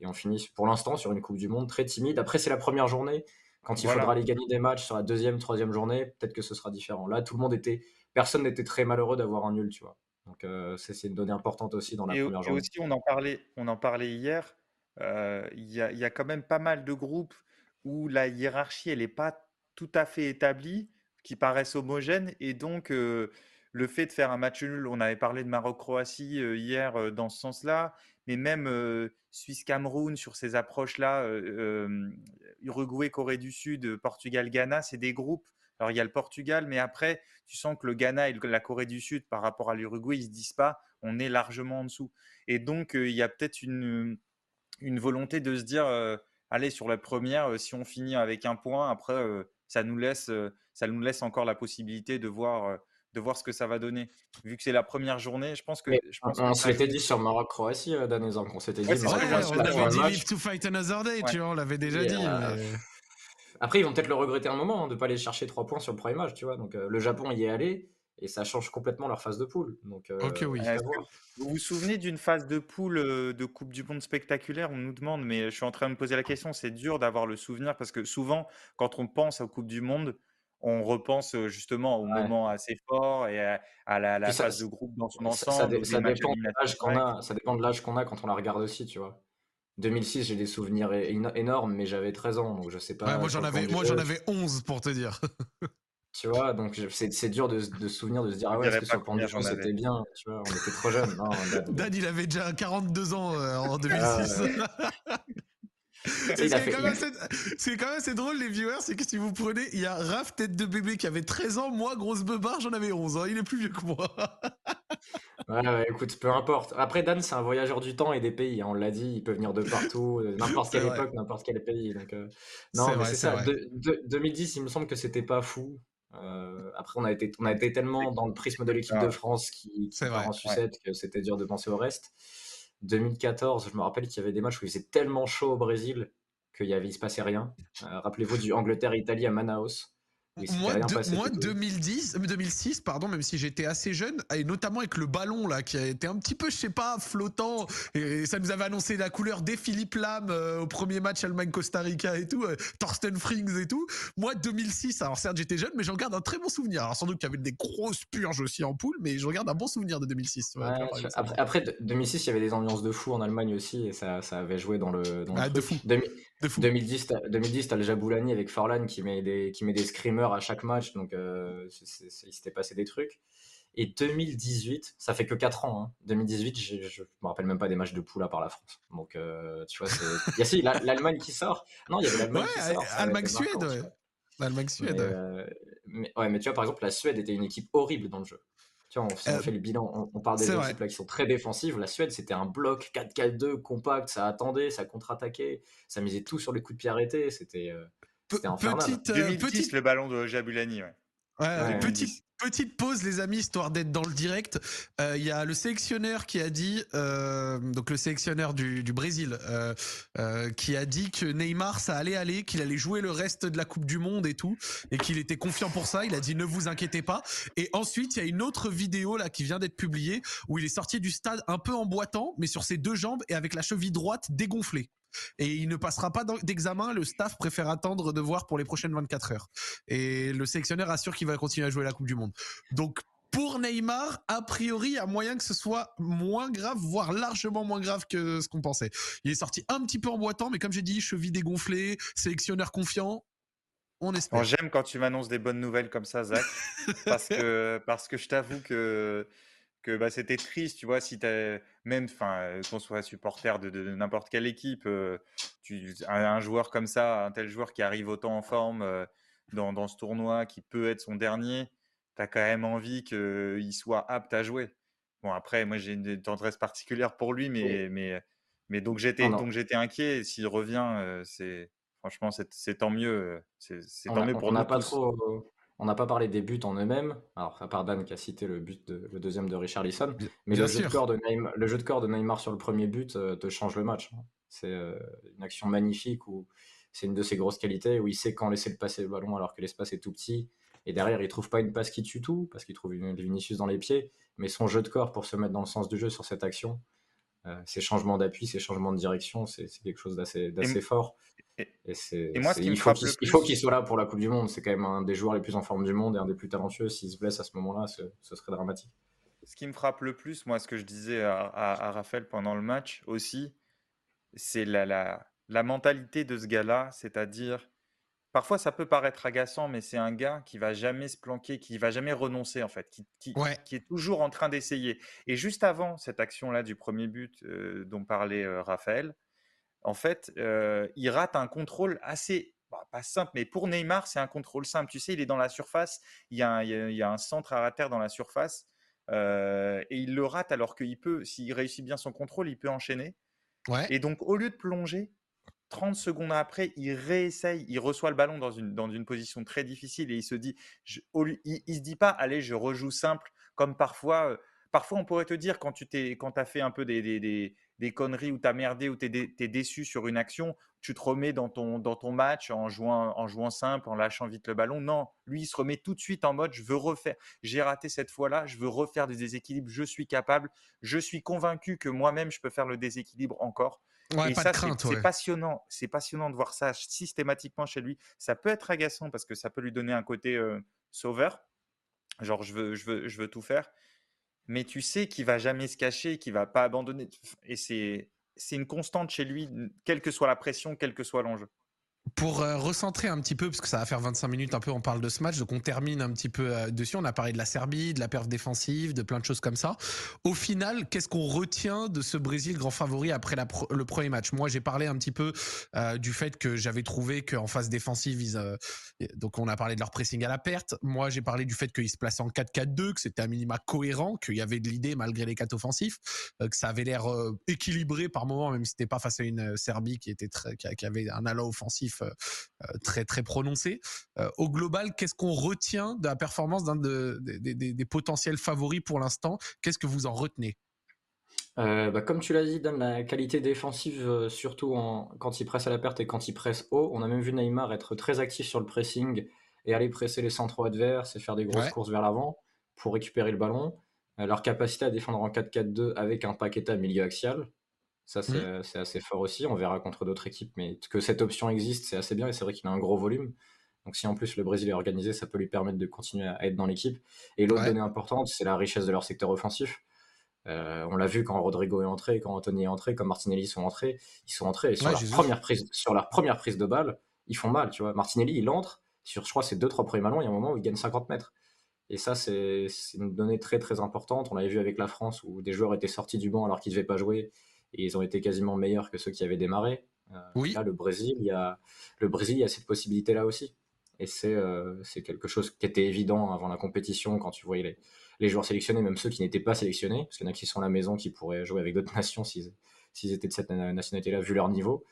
Et on finit pour l'instant sur une Coupe du Monde très timide. Après, c'est la première journée. Quand il faudra aller gagner des matchs sur la deuxième, troisième journée, peut-être que ce sera différent. Là, tout le monde était, personne n'était très malheureux d'avoir un nul, tu vois. Donc euh, c'est une donnée importante aussi dans la première journée. Et aussi, on en parlait, on en parlait hier. Il y, a, quand même pas mal de groupes où la hiérarchie, elle n'est pas tout à fait établie, qui paraissent homogènes. Et donc, le fait de faire un match nul, on avait parlé de Maroc-Croatie hier dans ce sens-là, mais même Suisse-Cameroun sur ces approches-là, Uruguay, Corée du Sud, Portugal, Ghana, c'est des groupes. Alors, il y a le Portugal, mais après, tu sens que le Ghana et la Corée du Sud, par rapport à l'Uruguay, ils ne se disent pas, on est largement en dessous. Et donc, il y a peut-être une, une volonté de se dire allez, sur la première, euh, si on finit avec un point, après, euh, ça, nous laisse, euh, ça nous laisse encore la possibilité de voir, de voir ce que ça va donner. Vu que c'est la première journée, je pense que. Je pense on, s'était dit sur Maroc-Croatie, Danezan, on s'était dit. on avait dit Live to Fight Another Day, tu vois, on l'avait déjà dit. Après, ils vont peut-être le regretter un moment hein, de ne pas aller chercher trois points sur le premier match, tu vois. Donc, le Japon y est allé et ça change complètement leur phase de poule. Donc, euh, ok, oui. Vous vous souvenez d'une phase de poule euh, de Coupe du Monde spectaculaire? On nous demande, mais je suis en train de me poser la question. C'est dur d'avoir le souvenir parce que souvent, quand on pense aux Coupes du Monde, on repense euh, justement au moment assez fort et à, la, phase de groupe dans son ensemble. Ça, dépend de l'âge qu'on a, ça dépend de l'âge qu'on a quand on la regarde aussi, tu vois. 2006, j'ai des souvenirs énormes, mais j'avais 13 ans, donc je sais pas. moi, j'en avais, moi, j'en avais 11 pour te dire. *laughs* Tu vois, donc c'est dur de, de se souvenir, de se dire, ah ouais, est-ce que sur le plan du c'était bien Tu vois, on était trop jeunes. *laughs* Dan, il avait déjà 42 ans euh, en 2006. Ah, *laughs* c'est quand, même assez drôle, les viewers, c'est que si vous prenez, il y a Raph, tête de bébé, qui avait 13 ans, moi, grosse beubare, j'en avais 11 ans, il est plus vieux que moi. *laughs* ouais, écoute, peu importe. Après, Dan, c'est un voyageur du temps et des pays, hein, on l'a dit, il peut venir de partout, euh, n'importe quelle époque, n'importe quel pays. Donc, euh, Non, mais c'est ça, 2010, il me semble que c'était pas fou. Après, on a, été, on a été tellement dans le prisme de l'équipe de France qui, qui en sucette que c'était dur de penser au reste. 2014, je me rappelle qu'il y avait des matchs où il faisait tellement chaud au Brésil qu'il il se passait rien. Rappelez-vous du Angleterre-Italie à Manaus moi, moi 2010, 2006, euh, pardon, même si j'étais assez jeune, et notamment avec le ballon là, qui a été un petit peu, je sais pas, flottant, et ça nous avait annoncé la couleur des Philippe Lam euh, au premier match Allemagne-Costa Rica et tout, euh, Thorsten Frings et tout. Moi, 2006, alors certes j'étais jeune, mais j'en garde un très bon souvenir. Alors sans doute qu'il y avait des grosses purges aussi en poule, mais je regarde un bon souvenir de 2006. après, après, 2006, il y avait des ambiances de fou en Allemagne aussi, et ça, ça avait joué dans le. Dans ah, de fou. 2010, tu as le Jaboulani avec Forlan qui met des, qui met des screamers à chaque match, donc euh, il s'était passé des trucs. Et 2018, ça fait que 4 ans. Hein. 2018, je, me rappelle même pas des matchs de poule à part la France. Donc, euh, tu vois, il y a si l'Allemagne qui sort. Non, il y avait l'Allemagne qui sort. Allemagne-Suède, Allemagne-Suède. Euh, mais, ouais, mais tu vois, par exemple, la Suède était une équipe horrible dans le jeu on, euh, fait le bilan, on, parle des équipes là qui sont très défensives. La Suède, c'était un bloc 4-4-2 compact, ça attendait, ça contre-attaquait, ça misait tout sur les coups de pied arrêtés. C'était euh, infernal. Petite, 2010, euh, le ballon de Jabulani. Ouais. Ouais, petite, petite pause, les amis, histoire d'être dans le direct. Il y a le sélectionneur qui a dit, euh, donc le sélectionneur du, du Brésil, euh, qui a dit que Neymar, ça allait aller, qu'il allait jouer le reste de la Coupe du Monde et tout, et qu'il était confiant pour ça. Il a dit ne vous inquiétez pas. Et ensuite, il y a une autre vidéo là qui vient d'être publiée où il est sorti du stade un peu en boitant, mais sur ses deux jambes et avec la cheville droite dégonflée et il ne passera pas d'examen. Le staff préfère attendre de voir pour les prochaines 24 heures. Et le sélectionneur assure qu'il va continuer à jouer la Coupe du Monde. Donc pour Neymar, a priori, il y a moyen que ce soit moins grave, voire largement moins grave que ce qu'on pensait. Il est sorti un petit peu en boitant, mais comme j'ai dit, cheville dégonflée, sélectionneur confiant. On espère. J'aime quand tu m'annonces des bonnes nouvelles comme ça, Zach, parce que *laughs* parce que je t'avoue que que bah, c'était triste, tu vois, si même, enfin, qu'on soit supporter de, de, n'importe quelle équipe, tu, un, joueur comme ça, un tel joueur qui arrive autant en forme dans, dans, ce tournoi, qui peut être son dernier, tu as quand même envie qu'il soit apte à jouer. Bon, après, moi, j'ai une tendresse particulière pour lui, mais, mais, mais donc j'étais donc j'étais inquiet. S'il revient, c'est franchement, c'est tant mieux. C'est tant mieux pour nous. Pas trop on n'a pas parlé des buts en eux-mêmes, alors à part Dan qui a cité le but de, le deuxième de Richard Lisson, mais le jeu, de corps de Neymar, le jeu de corps de Neymar sur le premier but euh, te change le match. Hein. C'est euh, une action magnifique où c'est une de ses grosses qualités où il sait quand laisser le passer le ballon alors que l'espace est tout petit. Et derrière, il trouve pas une passe qui tue tout parce qu'il trouve une Vinicius dans les pieds, mais son jeu de corps pour se mettre dans le sens du jeu sur cette action, ces changements d'appui, ces changements de direction, c'est quelque chose d'assez fort. Et, moi, ce qui il, faut qu'il, il faut qu'il soit là pour la Coupe du Monde. C'est quand même un des joueurs les plus en forme du monde et un des plus talentueux. S'il se blesse à ce moment-là, ce, serait dramatique. Ce qui me frappe le plus, moi, ce que je disais à, Raphaël pendant le match aussi, c'est la, la, la, mentalité de ce gars-là. C'est-à-dire, parfois ça peut paraître agaçant, mais c'est un gars qui va jamais se planquer, qui va jamais renoncer, en fait, qui, qui, qui est toujours en train d'essayer. Et juste avant cette action-là du premier but euh, dont parlait euh, Raphaël, en fait, euh, il rate un contrôle assez, bah, pas simple, mais pour Neymar, c'est un contrôle simple. Tu sais, il est dans la surface, il y a un, il y a, un centre à terre dans la surface, et il le rate alors qu'il peut, s'il réussit bien son contrôle, il peut enchaîner. Et donc, au lieu de plonger, 30 secondes après, il réessaye, il reçoit le ballon dans une, dans une position très difficile et il se dit, il, il, se dit pas, allez, je rejoue simple, comme parfois, euh, parfois on pourrait te dire quand tu t'es, quand as fait un peu des, des, des, conneries où tu as merdé, ou tu es, déçu sur une action, tu te remets dans ton, dans ton match en jouant, en jouant simple, en lâchant vite le ballon. Non, lui, il se remet tout de suite en mode je veux refaire. J'ai raté cette fois-là, je veux refaire des déséquilibres, je suis capable, je suis convaincu que moi-même, je peux faire le déséquilibre encore. Et ça, c'est passionnant. C'est passionnant de voir ça systématiquement chez lui. Ça peut être agaçant parce que ça peut lui donner un côté euh, sauveur. Genre, je veux, je veux, je veux tout faire mais tu sais qu'il va jamais se cacher, qu'il va pas abandonner. Et c'est c'est une constante chez lui, quelle que soit la pression, quel que soit l'enjeu. Pour euh, recentrer un petit peu, parce que ça va faire 25 minutes un peu, on parle de ce match, donc on termine un petit peu euh, dessus. On a parlé de la Serbie, de la perte défensive, de plein de choses comme ça. Au final, qu'est-ce qu'on retient de ce Brésil grand favori après le premier match? Moi, j'ai parlé un petit peu euh, du fait que j'avais trouvé qu'en phase défensive, donc on a parlé de leur pressing à la perte. Moi, j'ai parlé du fait qu'ils se plaçaient en 4-4-2, que c'était un minima cohérent, qu'il y avait de l'idée malgré les quatre offensifs, que ça avait l'air équilibré par moment, même si c'était pas face à une Serbie qui était qui avait un allant offensif offensif très très prononcé. au global, qu'est-ce qu'on retient de la performance d'un de, des potentiels favoris pour l'instant? Qu'est-ce que vous en retenez? Bah, comme tu l'as dit, Dan, la qualité défensive, surtout en, quand il presse à la perte et quand il presse haut. On a même vu Neymar être très actif sur le pressing et aller presser les centraux adverses et faire des grosses courses vers l'avant pour récupérer le ballon. leur capacité à défendre en 4-4-2 avec un Paqueta milieu axial, ça mmh. c'est assez fort aussi. On verra contre d'autres équipes, mais que cette option existe, c'est assez bien et c'est vrai qu'il a un gros volume. Donc si en plus le Brésil est organisé, ça peut lui permettre de continuer à être dans l'équipe. Et l'autre donnée importante, c'est la richesse de leur secteur offensif. Euh, on l'a vu quand Rodrigo est entré, quand Anthony est entré, quand Martinelli sont entrés. Ils sont entrés et sur, leur première prise, sur leur première prise de balle, ils font mal. Tu vois. Martinelli, il entre, sur je crois c'est deux trois premiers ballons, il y a un moment où il gagne 50 mètres. Et ça, c'est une donnée très très importante. On l'avait vu avec la France où des joueurs étaient sortis du banc alors qu'ils ne devaient pas jouer et ils ont été quasiment meilleurs que ceux qui avaient démarré. Euh, oui. Là, le Brésil, il y a le Brésil, il y a cette possibilité là aussi. Et c'est euh, quelque chose qui était évident avant la compétition quand tu voyais les, les joueurs sélectionnés, même ceux qui n'étaient pas sélectionnés, parce qu'il y en a qui sont à la maison qui pourraient jouer avec d'autres *laughs* nations s'ils étaient de cette nationalité-là, vu leur niveau.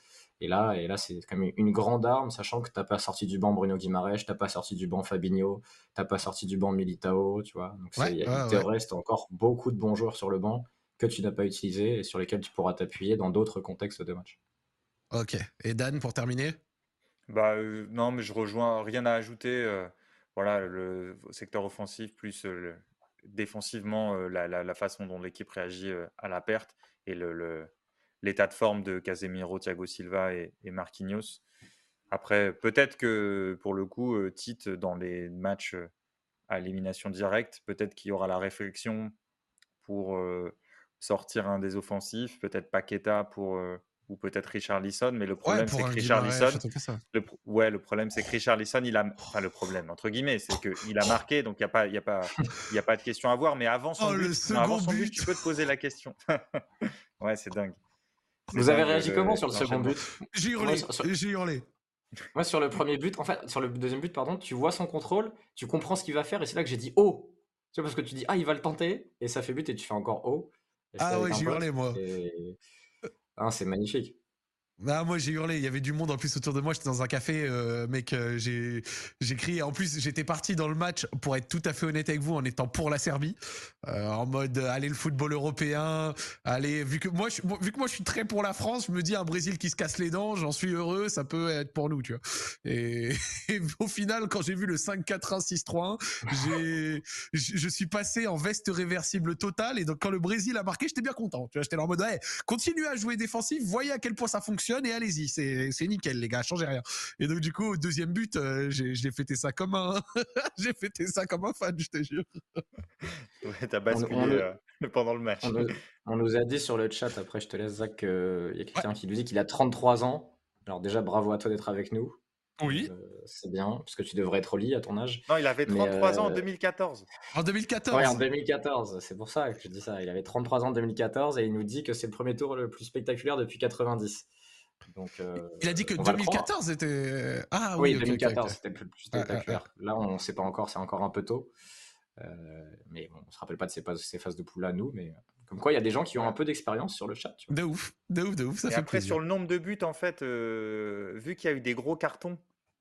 Et là, et là c'est quand même une grande arme, sachant que tu n'as pas sorti du banc Bruno Guimaraes, tu n'as pas sorti du banc Fabinho, tu n'as pas sorti du banc Militao, tu vois. Donc il te reste encore beaucoup de bons joueurs sur le banc que tu n'as pas utilisés et sur lesquels tu pourras t'appuyer dans d'autres contextes de match. Ok. Et Dan, pour terminer? Bah, euh, Non, mais je rejoins, rien à ajouter. Euh, voilà, le secteur offensif plus euh, défensivement la, façon dont l'équipe réagit à la perte et le, l'état de forme de Casemiro, Thiago Silva et, Marquinhos. Après, peut-être que pour le coup, Tite, dans les matchs à élimination directe, peut-être qu'il y aura la réflexion pour sortir un des offensifs, peut-être Paqueta pour ou peut-être Richard Lisson, mais le problème c'est que Richard Lisson, le, ouais, le problème c'est que Richard Lisson, il a, enfin le problème entre guillemets, c'est que il a marqué, donc il y a pas, il y a pas, il y a pas de question à voir, mais avant *laughs* son, oh, but, avant son but, tu peux te poser la question. *laughs* ouais, c'est dingue. Vous avez réagi comment sur le second but? J'ai hurlé, j'ai hurlé. Moi, sur le premier but, en fait, sur le deuxième but, pardon, tu vois son contrôle, tu comprends ce qu'il va faire, et c'est là que j'ai dit oh. Tu vois, parce que tu dis ah, il va le tenter, et ça fait but, et tu fais encore oh. Ah ouais, j'ai hurlé moi. *laughs* Ah, c'est magnifique. Ah, moi j'ai hurlé, il y avait du monde en plus autour de moi, j'étais dans un café, euh, mec, euh, j'ai j'ai crié. En plus, j'étais parti dans le match pour être tout à fait honnête avec vous en étant pour la Serbie, euh, en mode allez le football européen, allez vu que moi je, vu que moi je suis très pour la France, je me dis un Brésil qui se casse les dents, j'en suis heureux, ça peut être pour nous, tu vois. Et, *laughs* au final, quand j'ai vu le 5-4-1 6-3-1, j'ai je suis passé en veste réversible totale et donc quand le Brésil a marqué, j'étais bien content. Tu vois, j'étais en mode ouais, continuez à jouer défensif, voyez à quel point ça fonctionne et allez-y, c'est nickel les gars, changez rien. Et donc du coup au deuxième but, euh, j'ai fêté ça comme un, *laughs* j'ai fêté ça comme un fan, je te jure. *laughs* Ouais, t'as basculé euh, *laughs* pendant le match. On, nous a dit sur le chat, après je te laisse Zach, il y a quelqu'un qui nous dit qu'il a 33 ans. Alors déjà bravo à toi d'être avec nous. Oui. Euh, c'est bien, parce que tu devrais être au lit à ton âge. Non, il avait 33 ans en 2014. En 2014 Oui, en 2014, c'est pour ça que je dis ça. Il avait 33 ans en 2014 et il nous dit que c'est le premier tour le plus spectaculaire depuis 90. Donc, euh, il a dit que 2014 était. Ah oui, 2014 c'était le plus spectaculaire. Là, on ne sait pas encore, c'est encore un peu tôt. Euh, mais bon, on se rappelle pas de ces, ces phases de poule là, nous. Mais comme quoi, il y a des gens qui ont un peu d'expérience sur le chat. De ouf, de ouf, de ouf. Ça Et fait après, sur le nombre de buts, en fait, euh, vu qu'il y a eu des gros cartons,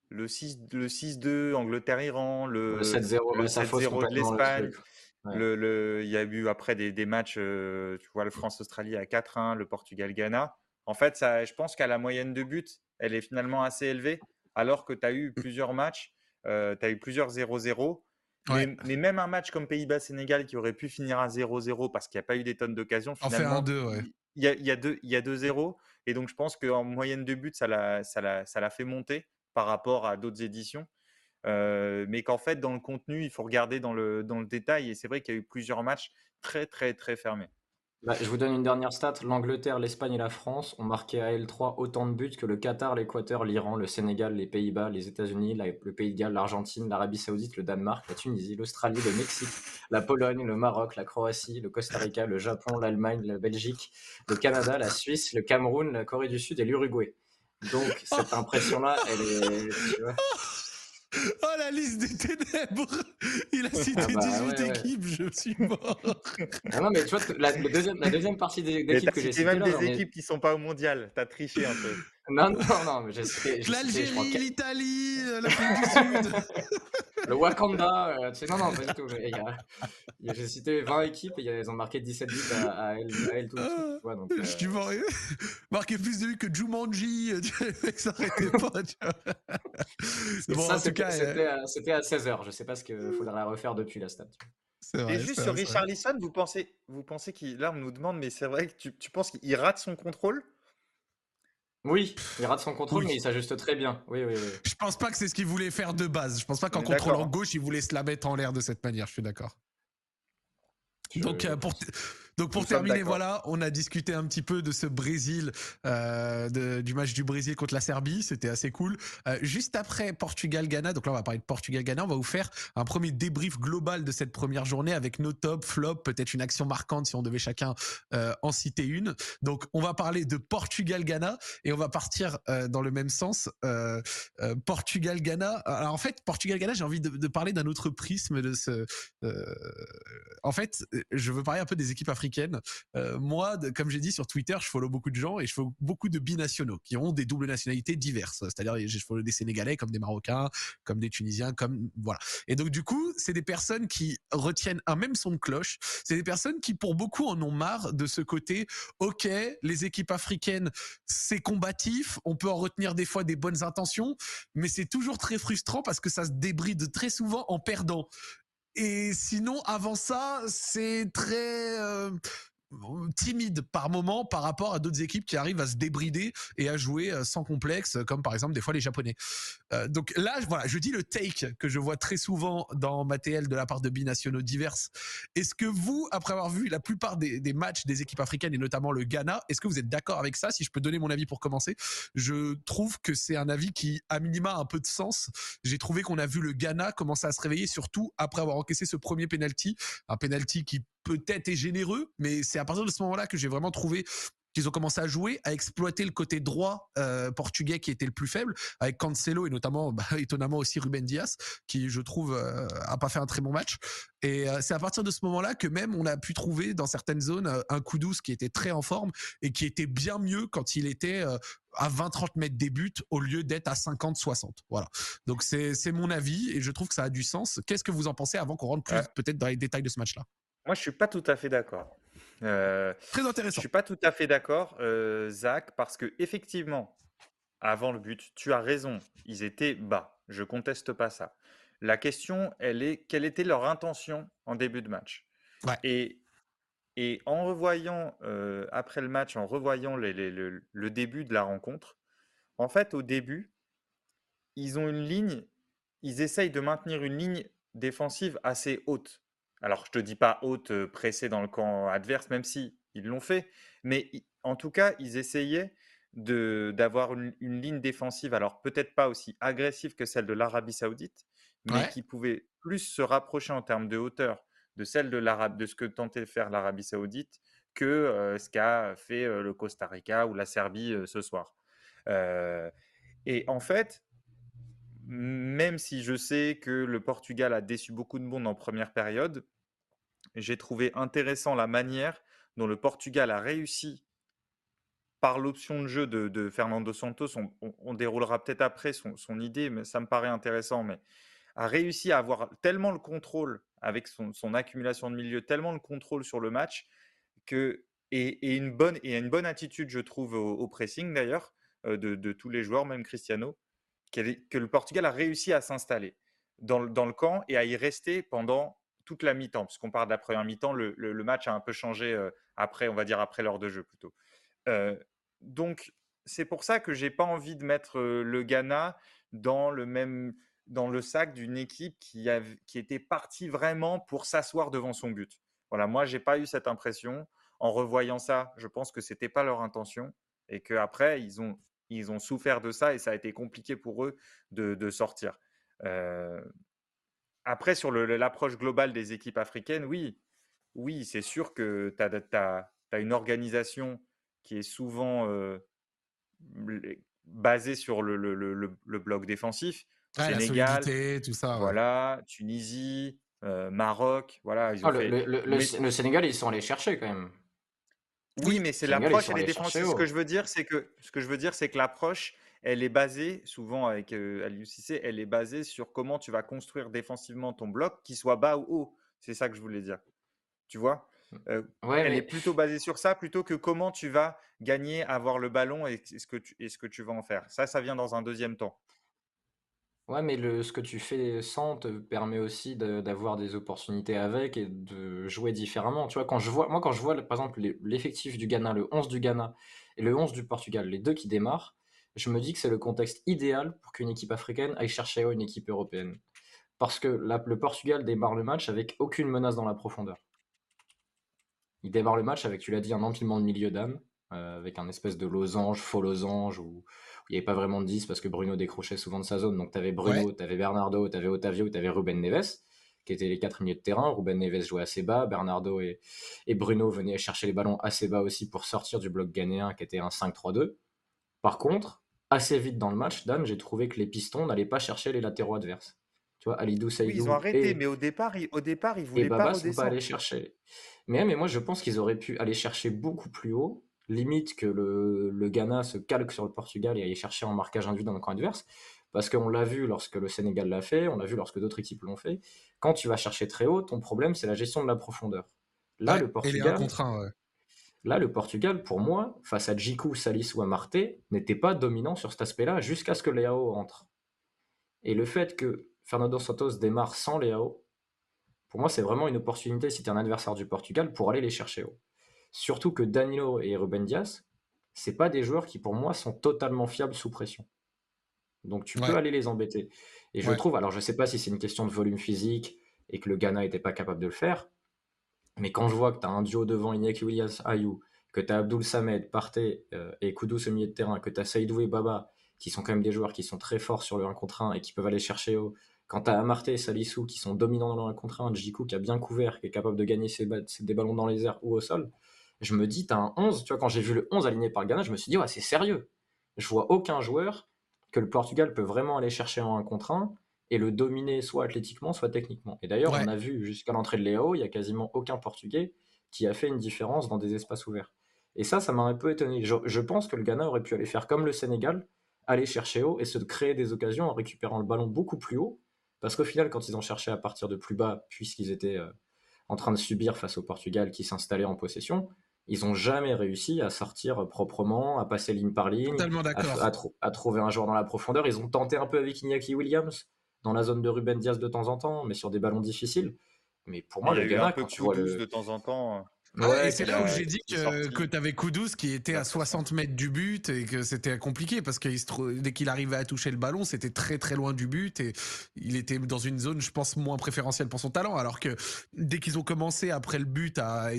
le 6-2, Angleterre-Iran, le 7-0 de l'Espagne. Le, il y a eu après des, des matchs, tu vois, le France-Australie à 4-1, le Portugal-Ghana. En fait, ça, je pense qu'à la moyenne de buts, elle est finalement assez élevée, alors que tu as eu plusieurs matchs, euh, tu as eu plusieurs 0-0. Mais, même un match comme Pays-Bas-Sénégal qui aurait pu finir à 0-0 parce qu'il n'y a pas eu des tonnes d'occasions, finalement, il, y a, y a deux, il y a 2-0. Et donc, je pense qu'en moyenne de ça l'a, ça, l'a, ça l'a fait monter par rapport à d'autres éditions. Euh, mais qu'en fait, dans le contenu, il faut regarder dans le, dans le détail. Et c'est vrai qu'il y a eu plusieurs matchs très, très, très fermés. Bah, je vous donne une dernière stat. L'Angleterre, l'Espagne et la France ont marqué à L3 autant de buts que le Qatar, l'Équateur, l'Iran, le Sénégal, les Pays-Bas, les États-Unis, le Pays de Galles, l'Argentine, l'Arabie Saoudite, le Danemark, la Tunisie, l'Australie, le Mexique, la Pologne, le Maroc, la Croatie, le Costa Rica, le Japon, l'Allemagne, la Belgique, le Canada, la Suisse, le Cameroun, la Corée du Sud et l'Uruguay. Donc cette impression-là, elle est. *laughs* Oh la liste des ténèbres Il a cité 18 ah bah équipes, je suis mort. Ah non mais tu vois, la, deuxième, la deuxième partie des équipes que j'ai citées même des équipes qui sont pas au mondial, t'as triché un peu. *laughs* Non, non, non, mais j'ai cité. L'Algérie, l'Italie, l'Afrique du Sud. *laughs* le Wakanda. Euh, tu sais, non, non, pas du tout. J'ai cité 20 équipes et ils ont marqué 17 buts à, à, elles, à elles toutes. Tu vois, donc, euh... Tu vois, *laughs* plus de buts que Jumanji. ça n'arrêtait pas. Tu bon, ça, c'était à, à 16h. Je sais pas ce qu'il faudrait refaire depuis la stat. Vrai, et juste sur Richarlison, vous pensez, vous pensez qu'il. Là, on nous demande, mais c'est vrai que tu, tu penses qu'il rate son contrôle? Oui, il rate son contrôle, mais il s'ajuste très bien. Oui, oui, oui. Je pense pas que c'est ce qu'il voulait faire de base. Je pense pas qu'en contrôlant gauche, il voulait se la mettre en l'air de cette manière. Je suis d'accord. Donc, euh, pour, donc pour terminer, voilà, on a discuté un petit peu de ce Brésil, euh, du match du Brésil contre la Serbie, c'était assez cool. Euh, juste après Portugal-Ghana, donc là on va parler de Portugal-Ghana, on va vous faire un premier débrief global de cette première journée avec nos top, flop, peut-être une action marquante si on devait chacun euh, en citer une. Donc on va parler de Portugal-Ghana et on va partir dans le même sens. Portugal-Ghana. Alors en fait, Portugal-Ghana, j'ai envie de, de, parler d'un autre prisme de ce. en fait, je veux parler un peu des équipes africaines euh, moi, comme j'ai dit sur Twitter, je follow beaucoup de gens et je follow beaucoup de binationaux qui ont des doubles nationalités diverses. C'est-à-dire, je follow des Sénégalais comme des Marocains, comme des Tunisiens, comme voilà. Et donc du coup, c'est des personnes qui retiennent un même son de cloche. C'est des personnes qui, pour beaucoup, en ont marre de ce côté. Ok, les équipes africaines, c'est combatif. On peut en retenir des fois des bonnes intentions, mais c'est toujours très frustrant parce que ça se débride très souvent en perdant. Et sinon, avant ça, c'est très euh, timide par moment par rapport à d'autres équipes qui arrivent à se débrider et à jouer euh, sans complexe, comme par exemple des fois les Japonais. Euh, donc là, voilà, je dis le take que je vois très souvent dans ma TL de la part de binationaux diverses. Est-ce que vous, après avoir vu la plupart des, matchs des équipes africaines et notamment le Ghana, est-ce que vous êtes d'accord avec ça? Si je peux donner mon avis pour commencer, je trouve que c'est un avis qui, à minima, un peu de sens. J'ai trouvé qu'on a vu le Ghana commencer à se réveiller, surtout après avoir encaissé ce premier penalty, un penalty qui peut-être est généreux, mais c'est à partir de ce moment-là que j'ai vraiment trouvé qu'ils ont commencé à jouer, à exploiter le côté droit euh, portugais qui était le plus faible, avec Cancelo et notamment, *laughs* bah, étonnamment aussi Ruben Dias, qui je trouve euh, a pas fait un très bon match. Et euh, c'est à partir de ce moment-là que même on a pu trouver dans certaines zones euh, un coup douce qui était très en forme et qui était bien mieux quand il était à 20-30 mètres des buts au lieu d'être à 50-60. Voilà. Donc c'est mon avis et je trouve que ça a du sens. Qu'est-ce que vous en pensez avant qu'on rentre plus peut-être dans les détails de ce match-là? Moi, je suis pas tout à fait d'accord. Euh, Très intéressant. Je suis pas tout à fait d'accord, euh, Zach, parce que effectivement, avant le but, tu as raison, ils étaient bas. Je conteste pas ça. La question, elle est quelle était leur intention en début de match? Ouais. et, et en revoyant, euh, après le match, en revoyant les, les, le, le début de la rencontre, en fait, au début, ils ont une ligne, ils essayent de maintenir une ligne défensive assez haute. Alors, je te dis pas haute, pressée dans le camp adverse, même si ils l'ont fait, mais en tout cas, ils essayaient d'avoir une, une, ligne défensive, alors peut-être pas aussi agressive que celle de l'Arabie Saoudite, mais ouais. qui pouvait plus se rapprocher en termes de hauteur de celle de l'Arabe, de ce que tentait de faire l'Arabie Saoudite, que euh, ce qu'a fait euh, le Costa Rica ou la Serbie euh, ce soir. et en fait, même si je sais que le Portugal a déçu beaucoup de monde en première période, j'ai trouvé intéressant la manière dont le Portugal a réussi par l'option de jeu de, Fernando Santos. On, déroulera peut-être après son, idée, mais ça me paraît intéressant. Mais a réussi à avoir tellement le contrôle avec son, accumulation de milieu, tellement le contrôle sur le match que et, une bonne et une bonne attitude, je trouve, au, pressing d'ailleurs euh, de, tous les joueurs, même Cristiano que le Portugal a réussi à s'installer dans, le camp et à y rester pendant toute la mi-temps. Puisqu'on part de la première mi-temps, le, match a un peu changé euh, après, on va dire après l'heure de jeu plutôt. Euh, donc, c'est pour ça que j'ai pas envie de mettre euh, le Ghana dans le même dans le sac d'une équipe qui, a, qui était partie vraiment pour s'asseoir devant son but. Voilà, moi j'ai pas eu cette impression. En revoyant ça, je pense que c'était pas leur intention et qu'après ils ont ils ont souffert de ça et ça a été compliqué pour eux de, de sortir. Euh, après, sur l'approche globale des équipes africaines, oui, oui, c'est sûr que tu as, as, as, une organisation qui est souvent euh, basée sur le, le, le, le bloc défensif. Ouais, Sénégal, tout ça. Ouais. Voilà, Tunisie, euh, Maroc, voilà. Ils ont fait... le, le, Mais... le, Sénégal, ils sont allés chercher quand même. Oui, mais c'est l'approche, elle est défensive. Ce que je veux dire, c'est que ce que je veux dire, c'est que l'approche, elle est basée souvent avec euh, l'UCC, elle est basée sur comment tu vas construire défensivement ton bloc, qu'il soit bas ou haut. C'est ça que je voulais dire. Tu vois? Mmh. euh, Elle est plutôt basée sur ça plutôt que comment tu vas gagner, avoir le ballon et ce que tu, et ce que tu vas en faire. Ça, ça vient dans un deuxième temps. Ouais, mais le, ce que tu fais sans te permet aussi d'avoir des opportunités avec et de jouer différemment. Tu vois, quand je vois, moi, quand je vois, par exemple, l'effectif du Ghana, le 11 du Ghana et le 11 du Portugal, les deux qui démarrent, je me dis que c'est le contexte idéal pour qu'une équipe africaine aille chercher une équipe européenne. Parce que le Portugal démarre le match avec aucune menace dans la profondeur. Il démarre le match avec, tu l'as dit, un empilement de milieu d'âme, euh, avec un espèce de losange, faux losange, où il n'y avait pas vraiment de 10 parce que Bruno décrochait souvent de sa zone. Donc tu avais Bruno, tu avais Bernardo, tu avais Otavio, tu avais Ruben Neves, qui étaient les quatre milieux de terrain. Ruben Neves jouait assez bas, Bernardo et, et Bruno venaient chercher les ballons assez bas aussi pour sortir du bloc ghanéen qui était un 5-3-2. Par contre, assez vite dans le match, Dan, j'ai trouvé que les pistons n'allaient pas chercher les latéraux adverses. Tu vois, Alidou Saïdou. Oui, ils ont arrêté, mais au départ, ils, au départ, ils voulaient pas redescendre. aller chercher. Mais, mais moi, je pense qu'ils auraient pu aller chercher beaucoup plus haut limite que le, le, Ghana se calque sur le Portugal et aille chercher un marquage induit dans le camp adverse. Parce qu'on l'a vu lorsque le Sénégal l'a fait, on l'a vu lorsque d'autres équipes l'ont fait. Quand tu vas chercher très haut, ton problème, c'est la gestion de la profondeur. Là, le Portugal. Là, le Portugal, pour moi, face à Djikou, Salis ou Amarte, n'était pas dominant sur cet aspect-là jusqu'à ce que Léao entre. Et le fait que Fernando Santos démarre sans Léao, pour moi, c'est vraiment une opportunité si tu es un adversaire du Portugal pour aller les chercher haut. Surtout que Danilo et Ruben Diaz, c'est pas des joueurs qui pour moi sont totalement fiables sous pression. Donc tu peux aller les embêter. Et je trouve, alors je sais pas si c'est une question de volume physique et que le Ghana n'était pas capable de le faire, mais quand je vois que tu as un duo devant Iñaki Williams Ayou, que tu as Abdul Samed, Partey euh, et Koudous au milieu de terrain, que tu as Saïdou et Baba, qui sont quand même des joueurs qui sont très forts sur le 1 contre 1 et qui peuvent aller chercher haut. Quand tu as Amarte et Salissou qui sont dominants dans le 1 contre 1, Djikou qui a bien couvert, qui est capable de gagner ses, des ballons dans les airs ou au sol, je me dis, tu as un 11, tu vois, quand j'ai vu le 11 aligné par le Ghana, je me suis dit, ouais, c'est sérieux. Je vois aucun joueur que le Portugal peut vraiment aller chercher en 1 contre 1 et le dominer soit athlétiquement, soit techniquement. Et d'ailleurs, on a vu jusqu'à l'entrée de Léo, il y a quasiment aucun Portugais qui a fait une différence dans des espaces ouverts. Et ça, ça m'a un peu étonné. Je, pense que le Ghana aurait pu aller faire comme le Sénégal, aller chercher haut et se créer des occasions en récupérant le ballon beaucoup plus haut. Parce qu'au final, quand ils ont cherché à partir de plus bas, puisqu'ils étaient euh, en train de subir face au Portugal qui s'installait en possession, ils n'ont jamais réussi à sortir proprement, à passer ligne par ligne, à, trouver un joueur dans la profondeur. Ils ont tenté un peu avec Iñaki Williams dans la zone de Ruben Diaz de temps en temps, mais sur des ballons difficiles. Mais pour moi, le Ghana, un peu quand tu vois le... de temps en temps. Ouais, et c'est là où j'ai dit que, que tu avais Kudus qui était à 60 mètres du but et que c'était compliqué parce que dès qu'il arrivait à toucher le ballon, c'était très très loin du but et il était dans une zone, je pense, moins préférentielle pour son talent. Alors que dès qu'ils ont commencé après le but à,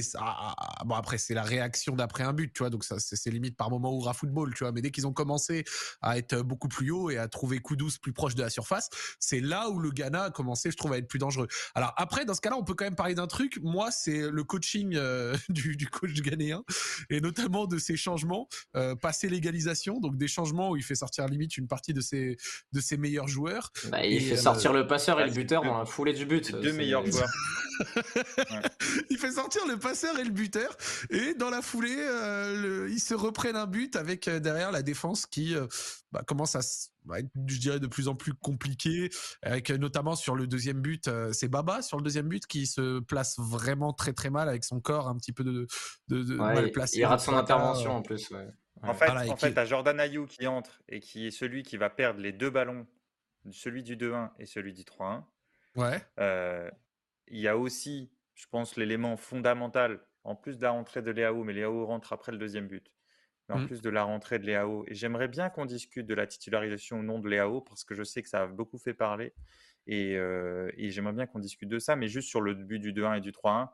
bon après c'est la réaction d'après un but, tu vois, donc ça c'est limite par moment ou football, tu vois. Mais dès qu'ils ont commencé à être beaucoup plus haut et à trouver Kudus plus proche de la surface, c'est là où le Ghana a commencé, je trouve, à être plus dangereux. Alors après, dans ce cas-là, on peut quand même parler d'un truc. Moi, c'est le coaching. Euh, euh, *laughs* du, du, coach ghanéen et notamment de ses changements euh, passé l'égalisation, donc des changements où il fait sortir limite une partie de ses de ses meilleurs joueurs. Bah, il fait sortir le passeur et le buteur dans la foulée du but. Deux meilleurs *laughs* joueurs. *laughs* Il fait sortir le passeur et le buteur et dans la foulée, euh, ils se reprennent un but avec derrière la défense qui bah, commence à je dirais, de plus en plus compliqué, avec notamment sur le deuxième but, euh, c'est Baba sur le deuxième but qui se place vraiment très très mal avec son corps un petit peu de, de, mal placé. Il rate son intervention en plus. En fait, en fait, as Jordan Ayou qui entre et qui est celui qui va perdre les deux ballons, celui du 2-1 et celui du 3-1. Ouais. Euh, il y a aussi, je pense, l'élément fondamental, en plus de la rentrée de Léao, mais Léao rentre après le deuxième but en mmh. plus de la rentrée de Léao. Et j'aimerais bien qu'on discute de la titularisation ou non de Léao, parce que je sais que ça a beaucoup fait parler. Et, j'aimerais bien qu'on discute de ça. Mais juste sur le but du 2-1 et du 3-1,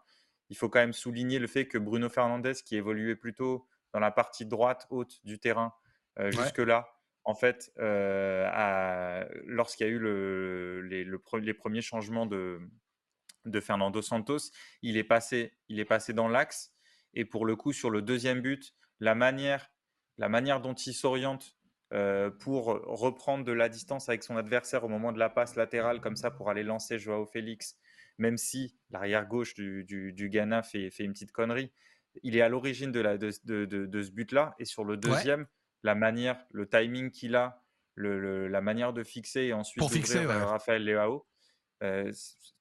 il faut quand même souligner le fait que Bruno Fernandez, qui évoluait plutôt dans la partie droite haute du terrain jusque-là, en fait, lorsqu'il y a eu le, les, les, premiers changements de, de Fernando Santos, il est passé, il est passé dans l'axe. Et pour le coup, sur le deuxième but, la manière, la manière dont il s'oriente euh, pour reprendre de la distance avec son adversaire au moment de la passe latérale, comme ça, pour aller lancer Joao Félix, même si l'arrière gauche du, du, Ghana fait, fait, une petite connerie. il est à l'origine de, la, de, de, ce but-là. Et sur le deuxième, la manière, le timing qu'il a, le, la manière de fixer et ensuite Pour fixer, Raphaël Leao.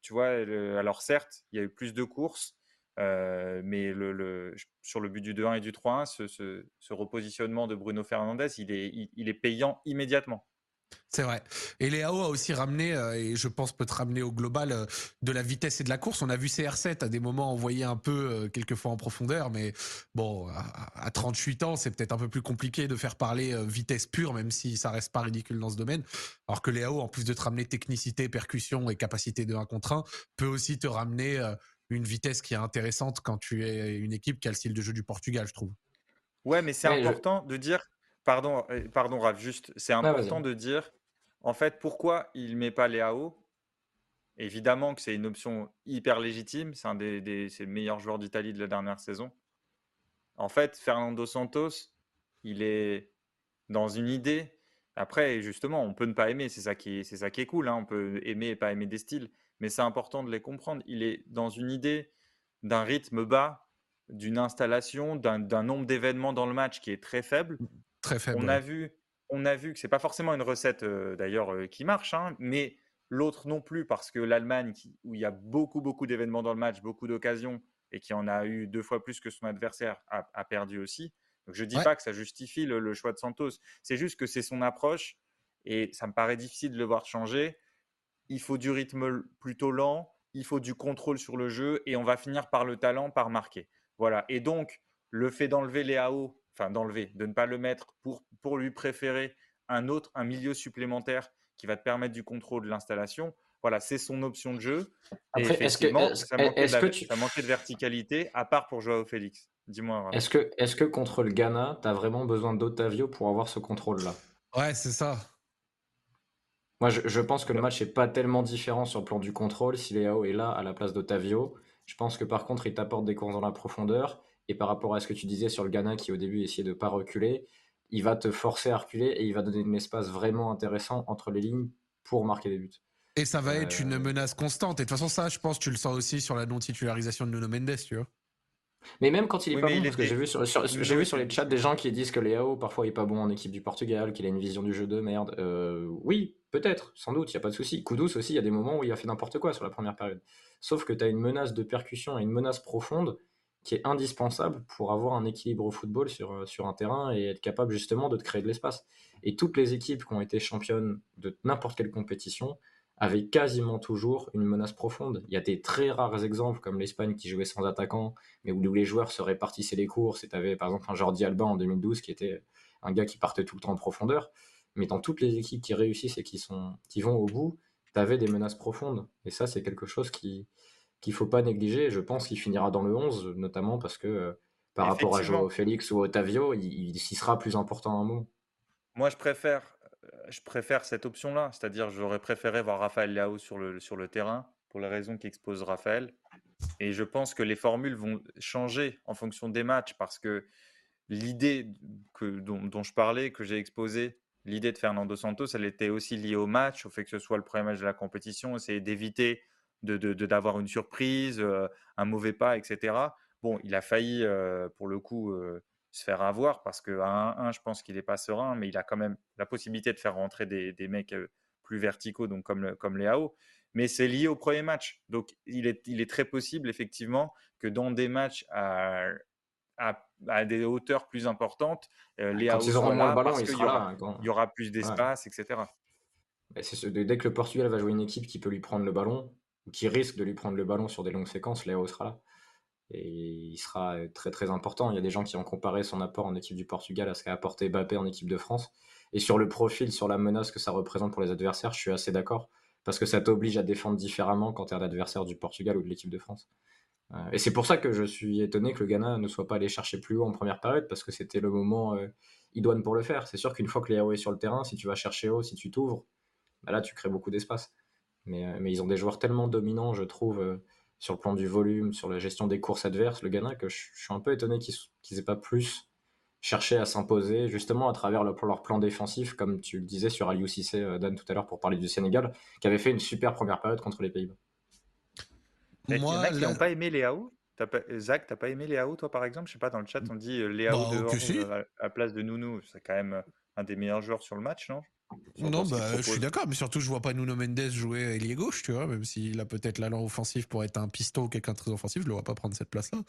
tu vois, alors certes, il y a eu plus de courses, mais le, sur le but du 2-1 et du 3-1, ce, repositionnement de Bruno Fernandez, il est, payant immédiatement. C'est vrai. Et Léao a aussi ramené, euh, et je pense peut te ramener au global, euh, de la vitesse et de la course. On a vu CR7 à des moments envoyer un peu, euh, quelquefois en profondeur, mais bon, à, 38 ans, c'est peut-être un peu plus compliqué de faire parler vitesse pure, même si ça reste pas ridicule dans ce domaine. Alors que Léao, en plus de te ramener technicité, percussion et capacité de 1 contre 1, peut aussi te ramener une vitesse qui est intéressante quand tu es une équipe qui a le style de jeu du Portugal, je trouve. Ouais, mais c'est important de dire Pardon, euh, pardon Raph, juste, c'est important de dire, en fait, pourquoi il met pas Léao? Évidemment que c'est une option hyper légitime, c'est un des, des le meilleur joueur d'Italie de la dernière saison. En fait, Fernando Santos, il est dans une idée. Après, justement, on peut ne pas aimer, c'est ça qui est, c'est ça qui est cool. Hein. On peut aimer et pas aimer des styles, mais c'est important de les comprendre. Il est dans une idée d'un rythme bas, d'une installation, d'un nombre d'événements dans le match qui est très faible. Très faible. On a vu, on a vu que c'est pas forcément une recette euh, d'ailleurs euh, qui marche, hein, mais l'autre non plus parce que l'Allemagne, où il y a beaucoup beaucoup d'événements dans le match, beaucoup d'occasions et qui en a eu deux fois plus que son adversaire, a, perdu aussi. Donc je dis pas que ça justifie le, choix de Santos, c'est juste que c'est son approche et ça me paraît difficile de le voir changer. Il faut du rythme plutôt lent, il faut du contrôle sur le jeu et on va finir par le talent, par marquer. Voilà. Et donc le fait d'enlever les AO enfin d'enlever, de ne pas le mettre pour, pour lui préférer un autre, un milieu supplémentaire qui va te permettre du contrôle de l'installation. Voilà, c'est son option de jeu. Après, est-ce que, ça, manquait de, que tu... ça manquait de verticalité, à part pour Joao Félix. Dis-moi. Est-ce que, est que contre le Ghana, tu as vraiment besoin d'Otavio pour avoir ce contrôle-là? Ouais, c'est ça. Moi, je, je, pense que le match n'est pas tellement différent sur le plan du contrôle si Léo est là à la place d'Otavio. Je pense que par contre, il t'apporte des courses dans la profondeur et par rapport à ce que tu disais sur le Ghana qui au début essayait de ne pas reculer, il va te forcer à reculer et il va donner un espace vraiment intéressant entre les lignes pour marquer des buts. Et ça va être une euh, menace constante. Et de toute façon, ça, je pense, tu le sens aussi sur la non-titularisation de Nuno Mendes, tu vois. Mais même quand il est pas bon, parce que j'ai vu sur, j'ai vu sur les chats des gens qui disent que Léo parfois est pas bon en équipe du Portugal, qu'il a une vision du jeu de merde. Euh, oui, peut-être, sans doute, il y a pas de souci. Kudus aussi, il y a des moments où il a fait n'importe quoi sur la première période. Sauf que tu as une menace de percussion et une menace profonde qui est indispensable pour avoir un équilibre au football sur, euh, sur un terrain et être capable justement de te créer de l'espace. Et toutes les équipes qui ont été championnes de n'importe quelle compétition avaient quasiment toujours une menace profonde. Il y a des très rares exemples comme l'Espagne qui jouait sans attaquant, mais où les joueurs se répartissaient les courses. Et tu avais par exemple un Jordi Alba en 2012 qui était un gars qui partait tout le temps en profondeur. Mais dans toutes les équipes qui réussissent et qui, sont, qui vont au bout, tu avais des menaces profondes. Et ça, c'est quelque chose qui, qu'il faut pas négliger. Je pense qu'il finira dans le 11, notamment parce que euh, par rapport à Joao Félix ou Otavio, il, il, sera plus important à un moment. Moi, je préfère, je préfère cette option-là, c'est-à-dire j'aurais préféré voir Raphaël Leao sur le, sur le terrain pour les raisons qu'expose Raphaël. Et je pense que les formules vont changer en fonction des matchs parce que l'idée dont, dont, je parlais, que j'ai exposée, l'idée de Fernando Santos, elle était aussi liée au match, au fait que ce soit le premier match de la compétition, c'est d'éviter d'avoir de, une surprise, euh, un mauvais pas, etc. Bon, il a failli, euh, pour le coup, euh, se faire avoir parce qu'à 1-1, je pense qu'il n'est pas serein, mais il a quand même la possibilité de faire rentrer des, des mecs plus verticaux, donc comme, comme les AO. Mais c'est lié au premier match. Donc, il est, il est très possible, effectivement, que dans des matchs à, à, des hauteurs plus importantes, les AO sont là ballon, parce qu'il y, aura, il y aura plus d'espace, etc. Ce, dès que le Portugal va jouer une équipe qui peut lui prendre le ballon, qui risque de lui prendre le ballon sur des longues séquences, Léo sera là. Et il sera très très important. Il y a des gens qui ont comparé son apport en équipe du Portugal à ce qu'a apporté Mbappé en équipe de France. Et sur le profil, sur la menace que ça représente pour les adversaires, je suis assez d'accord. Parce que ça t'oblige à défendre différemment quand tu es un adversaire du Portugal ou de l'équipe de France. Euh, et c'est pour ça que je suis étonné que le Ghana ne soit pas allé chercher plus haut en première période, parce que c'était le moment euh, idoine pour le faire. C'est sûr qu'une fois que Léo est sur le terrain, si tu vas chercher haut, si tu t'ouvres, bah là tu crées beaucoup d'espace. Euh, mais, ils ont des joueurs tellement dominants, je trouve, euh, sur le plan du volume, sur la gestion des courses adverses, le Ghana, que je, suis un peu étonné qu'ils n'aient pas plus cherché à s'imposer, justement à travers leur plan défensif, comme tu le disais sur Aliou Cissé, euh, Dan, tout à l'heure, pour parler du Sénégal, qui avait fait une super première période contre les Pays-Bas. Il y en a qui n'ont pas aimé Léao T'as pas... Zach, t'as pas aimé Léao, toi, par exemple? Je sais pas, dans le chat, on dit euh, Léao Bah, dehors si. euh, à, à place de Nounou. C'est quand même un des meilleurs joueurs sur le match, non? Non, bah, je suis d'accord, mais surtout, je vois pas Nuno Mendes jouer ailier gauche, tu vois, même s'il a peut-être l'allant offensif pour être un piston ou quelqu'un de très offensif, je le vois pas prendre cette place-là.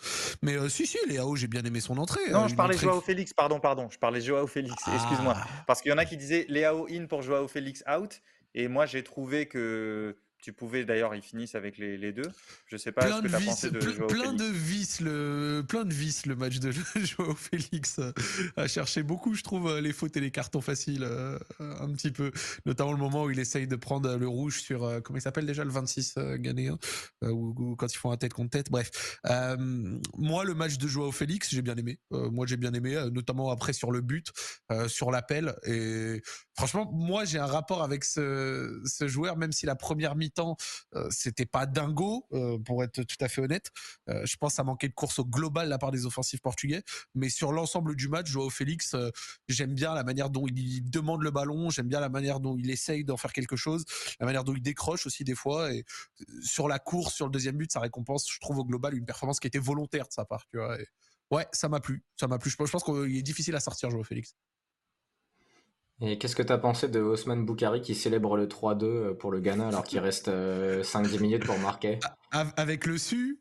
Mais euh, si, si, Léao, j'ai bien aimé son entrée. Non, euh, je parlais entrée- Joao Félix, pardon, pardon. Je parlais Joao Félix, excuse-moi. Ah. Parce qu'il y en a qui disaient Léao in pour Joao Félix out. Et moi, j'ai trouvé que tu pouvais, d'ailleurs, ils finissent avec les, les deux. Je sais pas plein ce que de tu as vis, pensé de ple- Joao plein Félix. de vis, le, plein de vis, le match de *laughs* Joao Félix euh, a cherché beaucoup, je trouve, euh, les fautes et les cartons faciles, euh, un petit peu. Notamment le moment où il essaye de prendre le rouge sur, euh, comment il s'appelle déjà, le 26 euh, ghanéen, euh, ou, ou quand ils font un tête contre tête. Bref, Euh, moi, le match de Joao Félix, j'ai bien aimé. Euh, moi, j'ai bien aimé, euh, notamment après sur le but, euh, sur l'appel. Et franchement, moi, j'ai un rapport avec ce, joueur, même si la première mi-temps, euh, c'était pas dingo, euh, pour être tout à fait honnête. Euh, je pense à manquer de course au global de la part des offensifs portugais. Mais sur l'ensemble du match, Joao Félix, euh, j'aime bien la manière dont il demande le ballon, j'aime bien la manière dont il essaye d'en faire quelque chose, la manière dont il décroche aussi des fois. Et sur la course, sur le deuxième but, ça récompense, je trouve, au global, une performance qui était volontaire de sa part. Ouais, ça m'a plu. Ça m'a plu. Je pense, pense qu'il est difficile à sortir, Joao Félix. Et qu'est-ce que tu as pensé de Osman Boukari qui célèbre le 3-2 pour le Ghana alors qu'il reste euh, 5-10 minutes pour marquer? Av- Avec le su,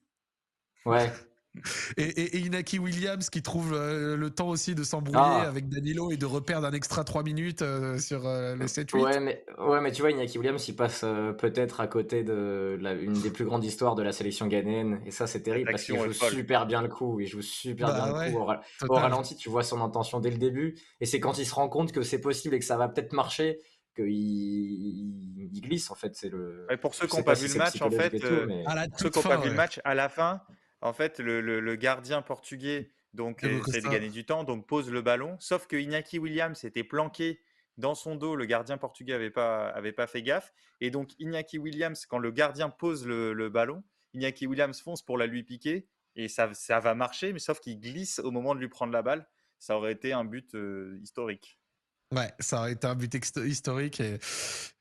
Ouais, Et, et- et Inaki Williams qui trouve euh, le temps aussi de s'embrouiller Ah. avec Danilo et de reperdre un extra 3 minutes euh, sur euh, les 7-8. ouais, mais, ouais, mais tu vois, Iñaki Williams, il passe euh, peut-être à côté de la- une des plus grandes histoires de la sélection ghanéenne. Et ça, c'est terrible parce qu'il joue super bien le coup. Il joue super Bah bien ouais, le coup. Au, ralenti, tu vois son intention dès le début. Et c'est quand il se rend compte que c'est possible et que ça va peut-être marcher qu'il il, glisse, en fait. C'est le. Ouais, pour ceux qui n'ont pas vu le match, en fait, et tout, mais- À la Ceux qui n'ont pas vu le match, à la fin, en fait, le, le- le gardien portugais donc Diego essaie de gagner du temps, donc pose le ballon. Sauf que Iñaki Williams était planqué dans son dos. Le gardien portugais avait pas, avait pas fait gaffe. Et donc Iñaki Williams, quand le gardien pose le, le ballon, Iñaki Williams fonce pour la lui piquer et ça, ça va marcher, mais sauf qu'il glisse au moment de lui prendre la balle. Ça aurait été un but euh, historique. Ouais, ça aurait été un but historique. Et,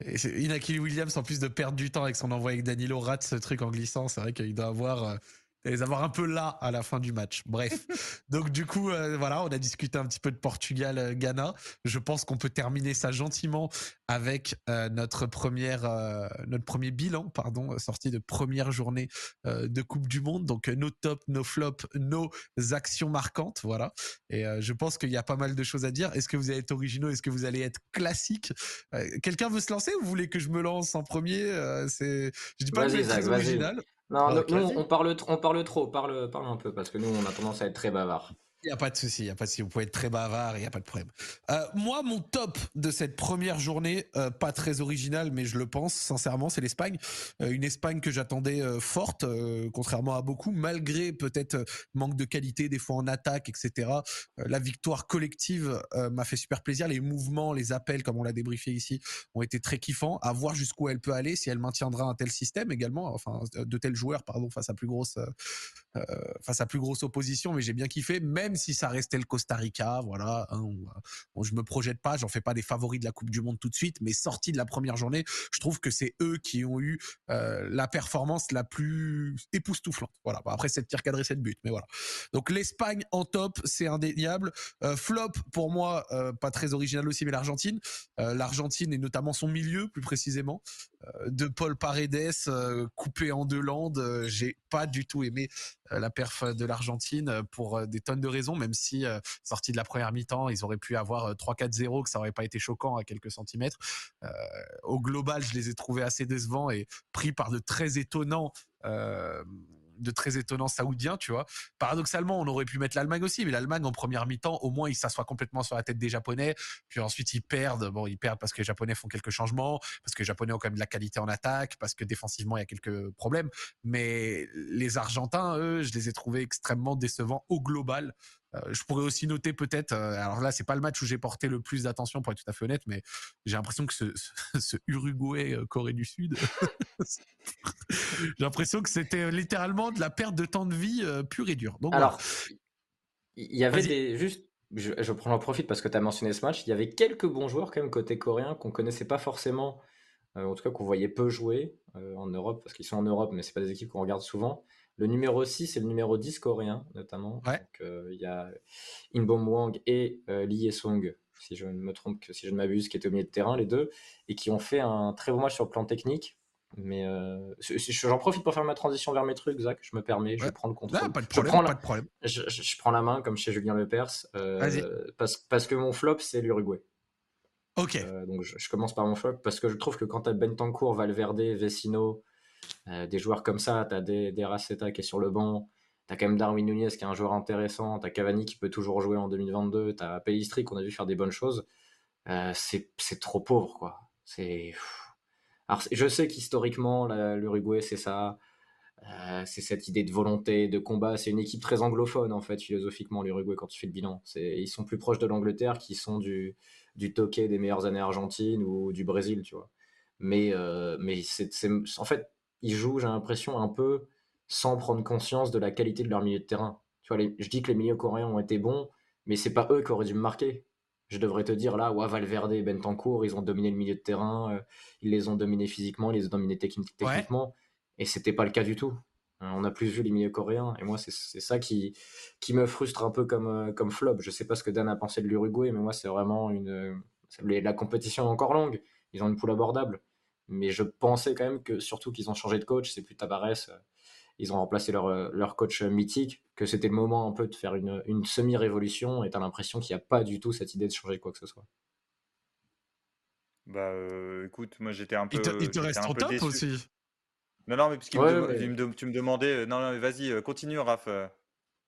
et Inaki Williams, en plus de perdre du temps avec son envoi avec Danilo, rate ce truc en glissant. C'est vrai qu'il doit avoir. Euh, les avoir un peu là à la fin du match. Bref. *laughs* Donc du coup, euh, voilà, on a discuté un petit peu de Portugal-Ghana. Je pense qu'on peut terminer ça gentiment avec euh, notre première, euh, notre premier bilan, pardon, euh, sorti de première journée euh, de Coupe du Monde. Donc euh, nos tops, nos flops, nos actions marquantes, voilà. Et euh, je pense qu'il y a pas mal de choses à dire. Est-ce que vous allez être originaux? Est-ce que vous allez être classique Euh, Quelqu'un veut se lancer ou vous voulez que je me lance en premier? Euh, C'est, je dis pas que Zach, vas-y. original. Non, Ah, nous, on parle, on parle trop, parle, parle un peu, parce que nous, on a tendance à être très bavard. Il n'y a pas de souci, il y a pas de souci. Vous pouvez être très bavard, il n'y a pas de problème. Euh, moi, mon top de cette première journée, euh, pas très original, mais je le pense sincèrement, c'est l'Espagne. Euh, une Espagne que j'attendais forte, contrairement à beaucoup, malgré peut-être manque de qualité des fois en attaque, etc. La victoire collective m'a fait super plaisir. Les mouvements, les appels, comme on l'a débriefé ici, ont été très kiffants. À voir jusqu'où elle peut aller, si elle maintiendra un tel système également, enfin de tels joueurs, pardon, face à plus grosse face à plus grosse opposition, mais j'ai bien kiffé, si ça restait le Costa Rica, voilà. hein, on- on- je me projette pas, j'en fais pas des favoris de la Coupe du Monde tout de suite, mais sorti de la première journée, je trouve que c'est eux qui ont eu euh, la performance la plus époustouflante. Voilà. Après, c'est tir cadré, c'est but, mais voilà. Donc l'Espagne en top, c'est indéniable. Euh, flop pour moi, euh, pas très original aussi, mais l'Argentine. Euh, L'Argentine et notamment son milieu, plus précisément, euh, de Paul Paredes euh, coupé en deux landes. euh, J'ai pas du tout aimé euh, la perf de l'Argentine euh, pour euh, des tonnes de raisons, même si euh, sorti de la première mi-temps, ils auraient pu avoir euh, 3-4-0, que ça aurait pas été choquant à quelques centimètres. Euh, au global, je les ai trouvés assez décevants et pris par de très étonnants. euh, de très étonnants saoudiens, tu vois. Paradoxalement, on aurait pu mettre l'Allemagne aussi, mais l'Allemagne en première mi-temps, au moins, ils s'assoient complètement sur la tête des Japonais, puis ensuite ils perdent. Bon, ils perdent parce que les Japonais font quelques changements, parce que les Japonais ont quand même de la qualité en attaque, parce que défensivement il y a quelques problèmes. Mais les Argentins, eux, je les ai trouvés extrêmement décevants au global. Euh, je pourrais aussi noter peut-être, euh, alors là c'est pas le match où j'ai porté le plus d'attention pour être tout à fait honnête, mais j'ai l'impression que ce, ce, *laughs* ce Uruguay euh, Corée du Sud, *laughs* j'ai l'impression que c'était littéralement de la perte de temps de vie pure et dure. Donc. Alors, il y avait des. Juste, je, je prends j'en profite parce que tu as mentionné ce match. Il y avait quelques bons joueurs, quand même, côté coréen, qu'on connaissait pas forcément, euh, en tout cas qu'on voyait peu jouer euh, en Europe, parce qu'ils sont en Europe, mais c'est pas des équipes qu'on regarde souvent. Le numéro 6 c'est le numéro 10 coréen, notamment. Il y a Inbom Wang et Lee Song, si je ne me trompe, si je ne m'abuse, qui étaient au milieu de terrain, les deux, et qui ont fait un très bon match sur le plan technique. Mais j'en profite pour faire ma transition vers mes trucs, Zach. Je me permets, je prends le contrôle. pas de problème. Je prends, la, problème. Je, prends la main comme chez Julien Lepers. Euh, parce, parce, que mon flop, c'est l'Uruguay. Ok. Euh, donc je, commence par mon flop parce que je trouve que quand tu as Bentancourt, Valverde, Vecino, euh, des joueurs comme ça, tu as des, des Raceta qui est sur le banc, tu as quand même Darwin Nunez qui est un joueur intéressant, tu as Cavani qui peut toujours jouer en 2022, tu as Pellistri qu'on a vu faire des bonnes choses. c'est trop pauvre, quoi. Alors, je sais qu'historiquement, l'Uruguay, c'est ça. Euh, c'est cette idée de volonté, de combat. C'est une équipe très anglophone, en fait, philosophiquement, l'Uruguay, quand tu fais le bilan. Ils sont plus proches de l'Angleterre qui sont du, du des meilleures années argentines ou du Brésil, tu vois. Mais, euh, mais c'est, en fait, ils jouent, j'ai l'impression, un peu sans prendre conscience de la qualité de leur milieu de terrain. Tu vois, je dis que les milieux coréens ont été bons, mais c'est pas eux qui auraient dû me marquer je devrais te dire là, ouais, Valverde et Bentancourt, ils ont dominé le milieu de terrain, euh, ils les ont dominés physiquement, ils les ont dominés techniquement, et c'était pas le cas du tout. Euh, on a plus vu les milieux coréens, et moi, c'est ça qui, qui me frustre un peu comme, euh, comme flop. Je sais pas ce que Dan a pensé de l'Uruguay, mais moi, c'est vraiment une. La compétition est encore longue, ils ont une poule abordable, mais je pensais quand même que, surtout qu'ils ont changé de coach, c'est plus Tavares ils ont remplacé leur, euh, leur coach mythique, que c'était le moment un peu de faire une, une semi-révolution et tu as l'impression qu'il n'y a pas du tout cette idée de changer quoi que ce soit. Bah euh, écoute, moi j'étais un peu. Il te, reste en top aussi. Non, non, mais parce que tu me demandais. Euh, non, non, vas-y, continue, Raph.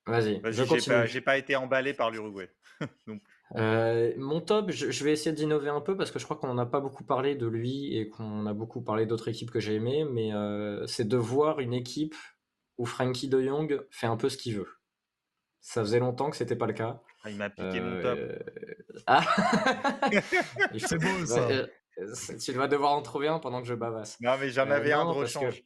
Vas-y. Vas j'ai pas, pas, été emballé par l'Uruguay. *laughs* mon top, je, je vais essayer d'innover un peu parce que je crois qu'on n'en a pas beaucoup parlé de lui et qu'on a beaucoup parlé d'autres équipes que j'ai aimées, mais c'est de voir une équipe où Frankie de Jong fait un peu ce qu'il veut. Ça faisait longtemps que c'était pas le cas. Ah, il m'a piqué mon top. Euh, *laughs* ah *laughs* C'est beau ça. Euh, tu vas devoir en trouver un pendant que je bavasse. Non, mais j'en avais euh, un de rechange.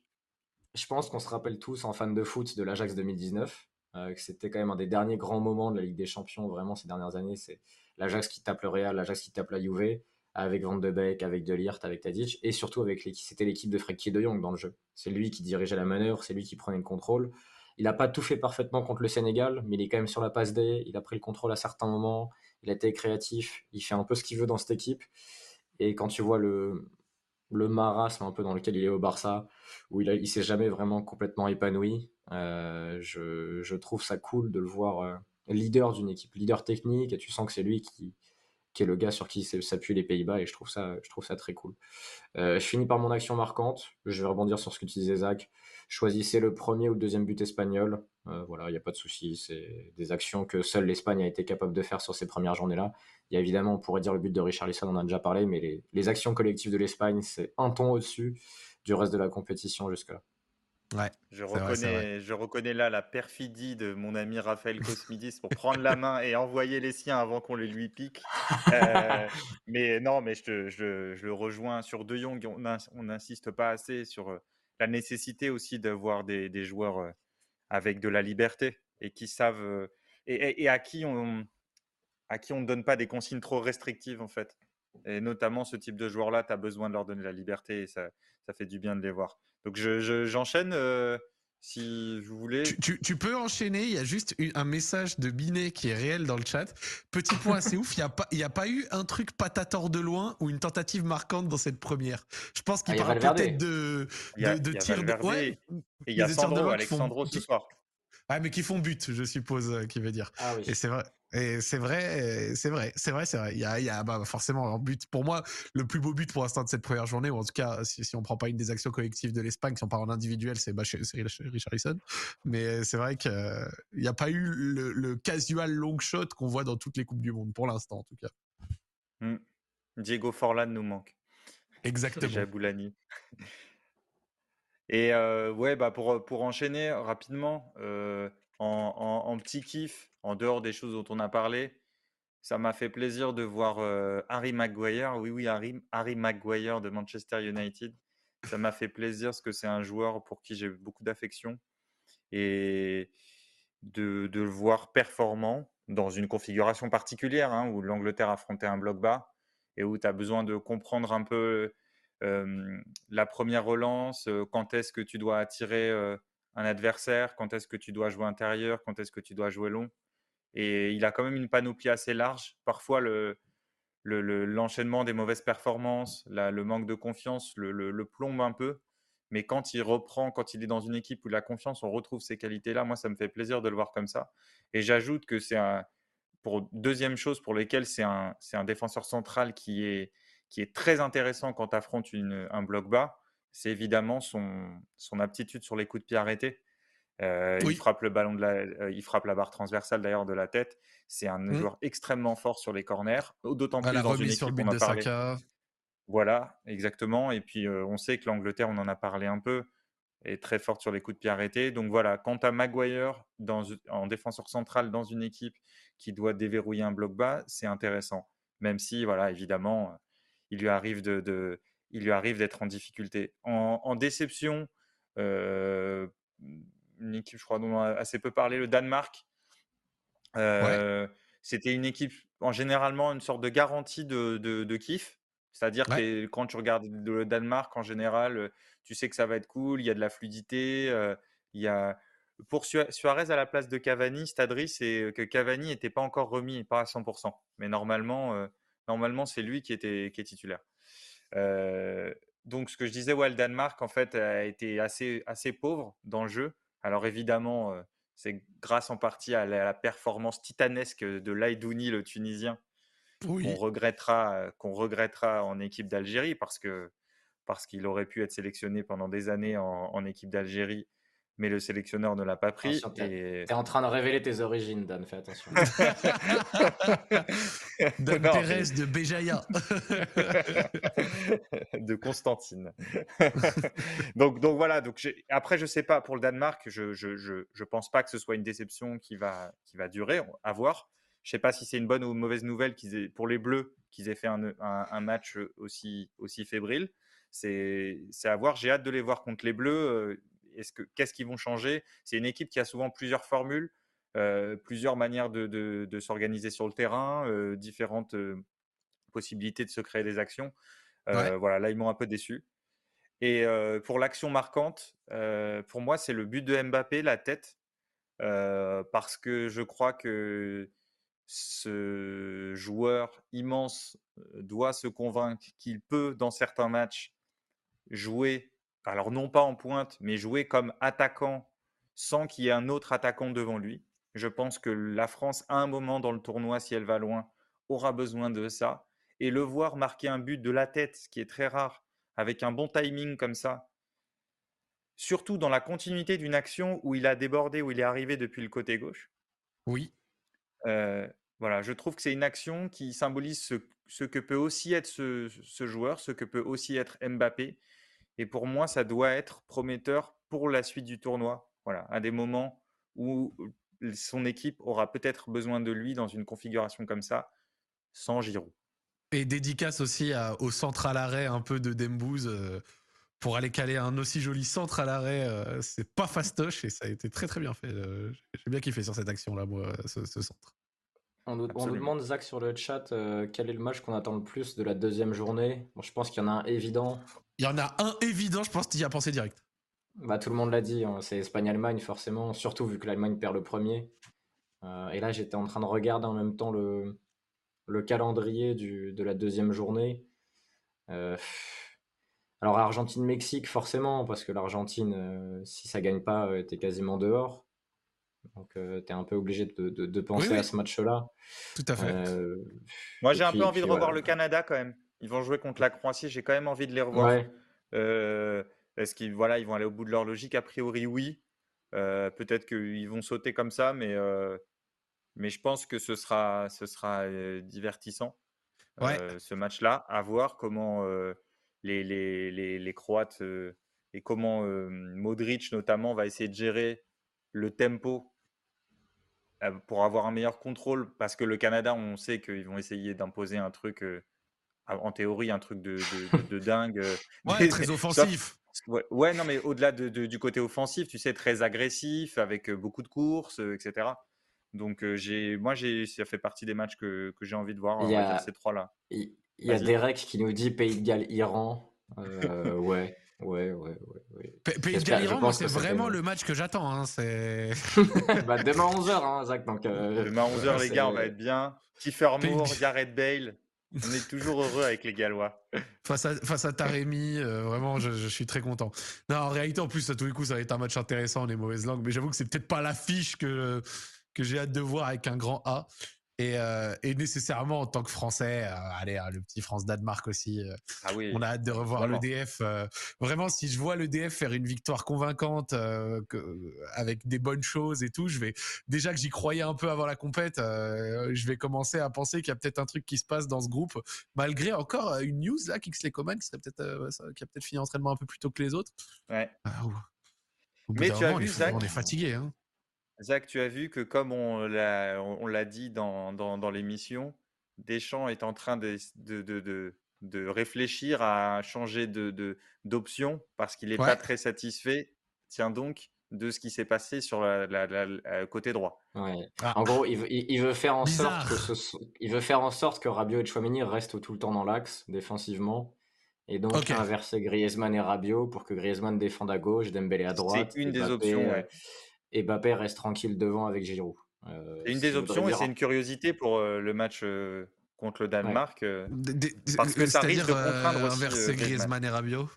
Je pense qu'on se rappelle tous en fan de foot de l'Ajax 2019. Que c'était quand même un des derniers grands moments de la Ligue des Champions, vraiment ces dernières années. C'est l'Ajax qui tape le Real, l'Ajax qui tape la Juve avec Van de Beek, avec De Ligt, avec Tadic, et surtout avec l'équipe. C'était l'équipe de Frenkie de Jong dans le jeu. C'est lui qui dirigeait la manœuvre, c'est lui qui prenait le contrôle. Il n'a pas tout fait parfaitement contre le Sénégal, mais il est quand même sur la passe D, il a pris le contrôle à certains moments, il a été créatif, il fait un peu ce qu'il veut dans cette équipe. Et quand tu vois le, le marasme un peu dans lequel il est au Barça, où il, ne s'est jamais vraiment complètement épanoui, euh, je, je, trouve ça cool de le voir euh, leader d'une équipe, leader technique, et tu sens que c'est lui qui, est le gars sur qui s'appuient les Pays-Bas, et je trouve ça, très cool. Euh, je finis par mon action marquante. Je vais rebondir sur ce que tu disais, Zach. Choisissez le premier ou le deuxième but espagnol. Euh, voilà, il n'y a pas de souci. C'est des actions que seule l'Espagne a été capable de faire sur ces premières journées-là. Il y a évidemment, on pourrait dire le but de Richard Lisson, on en a déjà parlé, mais les, les actions collectives de l'Espagne, c'est un ton au-dessus du reste de la compétition jusque-là. Je reconnais, je reconnais là la perfidie de mon ami Raphaël Cosmidis pour prendre la main et envoyer les siens avant qu'on les lui pique. Euh, *laughs* mais non, mais je, je, je, le rejoins sur De Jong. On n'insiste pas assez sur euh, la nécessité aussi d'avoir des, des, joueurs euh, avec de la liberté et qui savent et, et, à qui on à qui on ne donne pas des consignes trop restrictives en fait. Et notamment ce type de joueurs-là, tu as besoin de leur donner la liberté et ça, ça fait du bien de les voir. Donc j'enchaîne. Je, si vous voulez. Tu, tu, peux enchaîner. Il y a juste un message de Binet qui est réel dans le chat. Petit point c'est ouf. Il n'y a, pas, il y a pas eu un truc patator de loin ou une tentative marquante dans cette première. Je pense qu'il ah, parle peut-être de, de, de tir de. Ouais, et il y a Sandro, Alexandro ce soir. Ouais, mais qui font but, je suppose, euh, qui veut dire. Ah oui. Et c'est vrai. Et c'est vrai, c'est vrai, c'est vrai, c'est vrai. Il y a, il y a bah, forcément un but. Pour moi, le plus beau but pour l'instant de cette première journée, ou en tout cas, si, si on prend pas une des actions collectives de l'Espagne, si on parle en individuel, c'est bah, Richarlison. Mais c'est vrai qu'il n'y a pas eu le, le, casual long shot qu'on voit dans toutes les coupes du monde pour l'instant, en tout cas. Mmh. Diego Forlan nous manque. Exactement. Jaboulani. Et euh, ouais, bah pour, pour enchaîner rapidement, euh, en, en, petit kiff, en dehors des choses dont on a parlé, ça m'a fait plaisir de voir Harry Maguire. Oui, oui, Harry, Harry Maguire de Manchester United. Ça m'a fait plaisir parce que c'est un joueur pour qui j'ai beaucoup d'affection. Et de, de, le voir performant dans une configuration particulière hein, où l'Angleterre affrontait un bloc bas et où tu as besoin de comprendre un peu la première relance, quand est-ce que tu dois attirer un adversaire, quand est-ce que tu dois jouer intérieur, quand est-ce que tu dois jouer long. Et il a quand même une panoplie assez large. Parfois, le, l'enchaînement des mauvaises performances, le manque de confiance le, plombe un peu. Mais quand il reprend, quand il est dans une équipe où la confiance, on retrouve ces qualités-là, moi, ça me fait plaisir de le voir comme ça. Et j'ajoute que c'est un, pour deuxième chose pour lesquelles c'est un, un défenseur central qui est, qui est très intéressant quand tu affrontes un bloc bas, c'est évidemment son, son aptitude sur les coups de pied arrêtés. Euh, il frappe le ballon de la, euh, il frappe la barre transversale d'ailleurs de la tête. C'est un mmh. joueur extrêmement fort sur les corners, d'autant plus dans une équipe sur le but de Saka. Voilà, exactement. Et puis on sait que l'Angleterre, on en a parlé un peu, est très forte sur les coups de pied arrêtés. Donc voilà, quant à Maguire dans, en défenseur central dans une équipe qui doit déverrouiller un bloc bas, c'est intéressant. Même si, voilà, évidemment, il lui arrive de, il lui arrive d'être en difficulté. En, déception, euh, une équipe, je crois, dont on a assez peu parlé, le Danemark. Euh, c'était une équipe, en généralement, une sorte de garantie de, kiff. C'est-à-dire que quand tu regardes le Danemark, en général, tu sais que ça va être cool, il y a de la fluidité, euh, il y a... Pour Suarez à la place de Cavani, Stadri, c'est que Cavani n'était pas encore remis, pas à 100%. Mais normalement, normalement c'est lui qui, était, qui est titulaire. donc, ce que je disais, ouais, le Danemark, en fait, a été assez, assez pauvre dans le jeu. Alors, évidemment, c'est grâce en partie à la, performance titanesque de Laïdouni, le Tunisien, qu'on regrettera, qu'on regrettera en équipe d'Algérie parce que parce qu'il aurait pu être sélectionné pendant des années en équipe d'Algérie mais le sélectionneur ne l'a pas pris. Tu es, en train de révéler tes origines, Dan, fais attention. *laughs* Dan Thérèse de Béjaïa. *laughs* de Constantine. *laughs* donc, donc voilà, donc après, je ne sais pas, pour le Danemark, je ne je, je, pense pas que ce soit une déception qui va, qui va durer, à voir. Je ne sais pas si c'est une bonne ou une mauvaise nouvelle pour les Bleus qu'ils aient fait un, un, match aussi, aussi fébrile. C'est à voir. J'ai hâte de les voir contre les Bleus. Euh, qu'est-ce qu'ils vont changer? C'est une équipe qui a souvent plusieurs formules, euh, plusieurs manières de, s'organiser sur le terrain, euh, différentes possibilités de se créer des actions. Voilà, là, ils m'ont un peu déçu. Et pour l'action marquante, pour moi, c'est le but de Mbappé, la tête, parce que je crois que ce joueur immense doit se convaincre qu'il peut, dans certains matchs, jouer alors non pas en pointe, mais jouer comme attaquant sans qu'il y ait un autre attaquant devant lui. Je pense que la France, à un moment dans le tournoi, si elle va loin, aura besoin de ça. Et le voir marquer un but de la tête, ce qui est très rare, avec un bon timing comme ça, surtout dans la continuité d'une action où il a débordé, où il est arrivé depuis le côté gauche. Oui. Euh, voilà, je trouve que c'est une action qui symbolise ce, que peut aussi être ce, ce, joueur, ce que peut aussi être Mbappé, et pour moi, ça doit être prometteur pour la suite du tournoi. Voilà, à des moments où son équipe aura peut-être besoin de lui dans une configuration comme ça, sans Giroud. Et dédicace aussi au centre à l'arrêt un peu de Dembouz euh, pour aller caler un aussi joli centre à l'arrêt. Euh, c'est pas fastoche et ça a été très très bien fait. Euh, j'ai bien kiffé sur cette action-là, moi, ce, centre. On nous, demande, Zach, sur le chat, quel est le match qu'on attend le plus de la deuxième journée? Je pense qu'il y en a un évident. Il y en a un évident, je pense que tu y as pensé direct. Bah, tout le monde l'a dit, hein, c'est Espagne-Allemagne forcément, surtout vu que l'Allemagne perd le premier. Euh, et là, j'étais en train de regarder en même temps le, le calendrier du, de la deuxième journée. Euh, alors, Argentine-Mexique, forcément, parce que l'Argentine, euh, si ça gagne pas, était quasiment dehors. Donc, tu es un peu obligé de, de, penser à ce match-là. Tout à fait. Moi, j'ai un peu envie de revoir le Canada quand même. Ils vont jouer contre la Croatie. J'ai quand même envie de les revoir. Euh, est-ce qu'ils voilà, ils vont aller au bout de leur logique? A priori, oui. Euh, peut-être qu'ils vont sauter comme ça, mais, euh, mais je pense que ce sera, ce sera divertissant, ce match-là. À voir comment les, les, les, les, Croates et comment Modric, notamment, va essayer de gérer le tempo pour avoir un meilleur contrôle. Parce que le Canada, on sait qu'ils vont essayer d'imposer un truc en théorie un truc de, de, *laughs* dingue. Euh, ouais, très offensif. Ouais, non, mais au-delà du côté offensif, tu sais, très agressif, avec euh, beaucoup de courses, euh, etc. Donc, j'ai, moi, j'ai, ça fait partie des matchs que, que j'ai envie de voir, a, ces trois-là. Il y, a Derek qui nous dit Pays de Galles, Iran. ouais. Ouais, ouais, ouais. ouais. Pays de Galles-Iran, c'est vraiment le match que j'attends. Hein, c'est... *laughs* bah, demain 11h, hein, Zach. Donc, euh, Demain 11h, *laughs* les gars, on va être bien. Kiefer Moore, Gareth Bale. On est toujours heureux avec les Gallois. Face à, face à Taremi, euh, vraiment, je, suis très content. Non, en réalité, en plus, à tous les coups, ça va être un match intéressant, les mauvaises langues. Mais j'avoue que c'est peut-être pas l'affiche que j'ai hâte de voir avec un grand A. Et, euh, et, nécessairement en tant que Français, euh, allez, hein, le petit France-Danemark aussi. Euh, ah oui, on a hâte de revoir l'EDF. Vraiment, si je vois l'EDF faire une victoire convaincante que, avec des bonnes choses et tout, je vais déjà que j'y croyais un peu avant la compète, je vais commencer à penser qu'il y a peut-être un truc qui se passe dans ce groupe, malgré encore une news là, Kingsley Coman, qui serait peut-être qui a peut-être fini l'entraînement un peu plus tôt que les autres. Ouais. Ah, Mais tu as vu, on est, on est fatigué. Hein. Zach, tu as vu que comme on l'a, on l'a dit dans, dans, dans l'émission, Deschamps est en train de, de, de, de, réfléchir à changer de, d'option parce qu'il n'est pas très satisfait, tiens donc, de ce qui s'est passé sur la, la, côté droit. Ouais. Ah. En gros, il veut, il veut faire en sorte que ce, il veut faire en sorte que Rabiot et Chouameni restent tout le temps dans l'axe défensivement. Et donc inverser Griezmann et Rabiot pour que Griezmann défende à gauche, Dembélé à droite. C'est une des options. Ouais. Et Mbappé reste tranquille devant avec Giroud. Euh, c'est une des options et c'est une curiosité pour euh, le match euh, contre le Danemark. parce que ça risque de contraindre aussi, inverser Griezmann et Rabiot?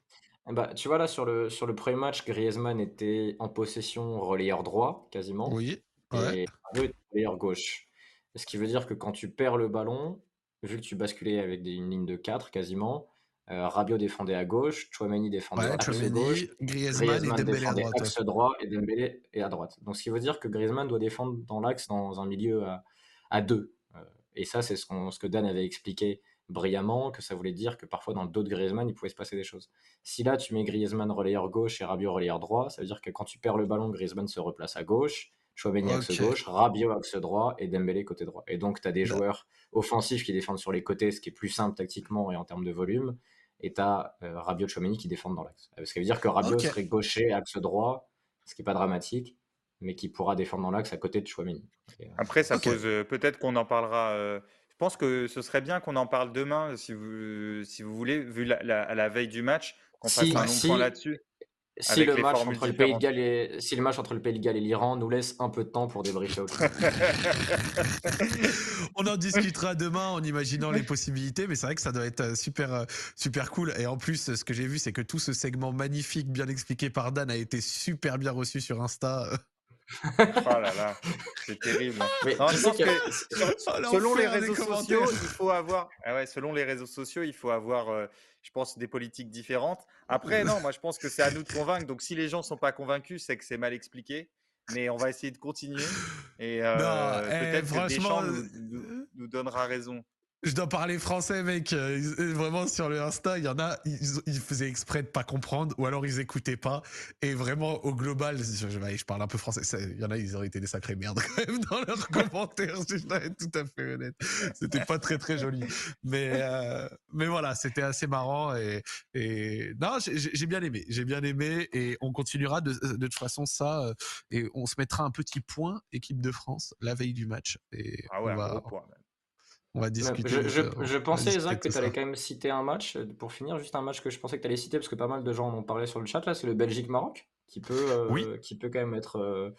Bah, tu vois là sur le, sur le premier match, Griezmann était en possession relayeur droit quasiment. Oui. Et Rabiot était relayeur gauche. Ce qui veut dire que quand tu perds le ballon, vu que tu basculais avec une ligne de 4 quasiment, euh, Rabiot défendait à gauche, Chouameni défendait à gauche, Griezmann, Griezmann défendait à droite. axe droit et Dembélé est à droite. Donc ce qui veut dire que Griezmann doit défendre dans l'axe dans un milieu à, à deux. Euh, et ça, c'est ce, ce, que Dan avait expliqué brillamment, que ça voulait dire que parfois dans le dos de Griezmann, il pouvait se passer des choses. Si là, tu mets Griezmann relayeur gauche et Rabiot relayeur droit, ça veut dire que quand tu perds le ballon, Griezmann se replace à gauche, Chouameni axe gauche, Rabiot axe droit et Dembélé côté droit. Et donc, tu as des bah. joueurs offensifs qui défendent sur les côtés, ce qui est plus simple tactiquement et en termes de volume et tu as euh, Rabiot Chouameni qui défendent dans l'axe. Ce qui veut dire que Rabiot serait gaucher, axe droit, ce qui n'est pas dramatique, mais qui pourra défendre dans l'axe à côté de Chouameni. Euh, Après, ça pose euh, peut-être qu'on en parlera. je pense que ce serait bien qu'on en parle demain, si vous, si vous voulez, vu la, la, veille du match, qu'on fasse un long point là-dessus. Si le, match entre le Pays de Galles et, si le match entre le Pays de Galles et l'Iran nous laisse un peu de temps pour débriefer *laughs* On en discutera demain en imaginant les possibilités, mais c'est vrai que ça doit être euh, super, euh, super cool. Et en plus, ce que j'ai vu, c'est que tout ce segment magnifique, bien expliqué par Dan, a été super bien reçu sur Insta. oh là là, c'est terrible. *laughs* Mais non, je pense que, oh, selon les réseaux sociaux, il faut avoir. Ah ouais, selon les réseaux sociaux, il faut avoir. Euh, je pense, des politiques différentes. Après, non, moi, je pense que c'est à nous de *laughs* convaincre. Donc, si les gens ne sont pas convaincus, c'est que c'est mal expliqué. Mais on va essayer de continuer. Et euh, eh, peut-être que Deschamps nous, nous, nous donnera raison. Je dois parler français, mec. Euh, euh, vraiment, sur le Insta, il y en a, ils, faisaient exprès de pas comprendre, ou alors ils écoutaient pas. Et vraiment, au global, je, je parle un peu français. Il y en a, ils auraient été des sacrées merdes quand même dans leurs *laughs* commentaires, je dois être tout à fait honnête. C'était pas très, très joli. Mais, euh, mais voilà, c'était assez marrant. Et, et non, j'ai bien aimé. J'ai bien aimé. Et on continuera de, de toute façon ça. Et on se mettra un petit point, équipe de France, la veille du match. Et ah ouais, on va, un point, même. On va discuter. Je, pensais, Zach, que tu allais quand même citer un match, euh, pour finir, juste un match que je pensais que tu allais citer, parce que pas mal de gens en ont parlé sur le chat, là, c'est le Belgique-Maroc, qui, peut, euh, qui peut quand même être euh,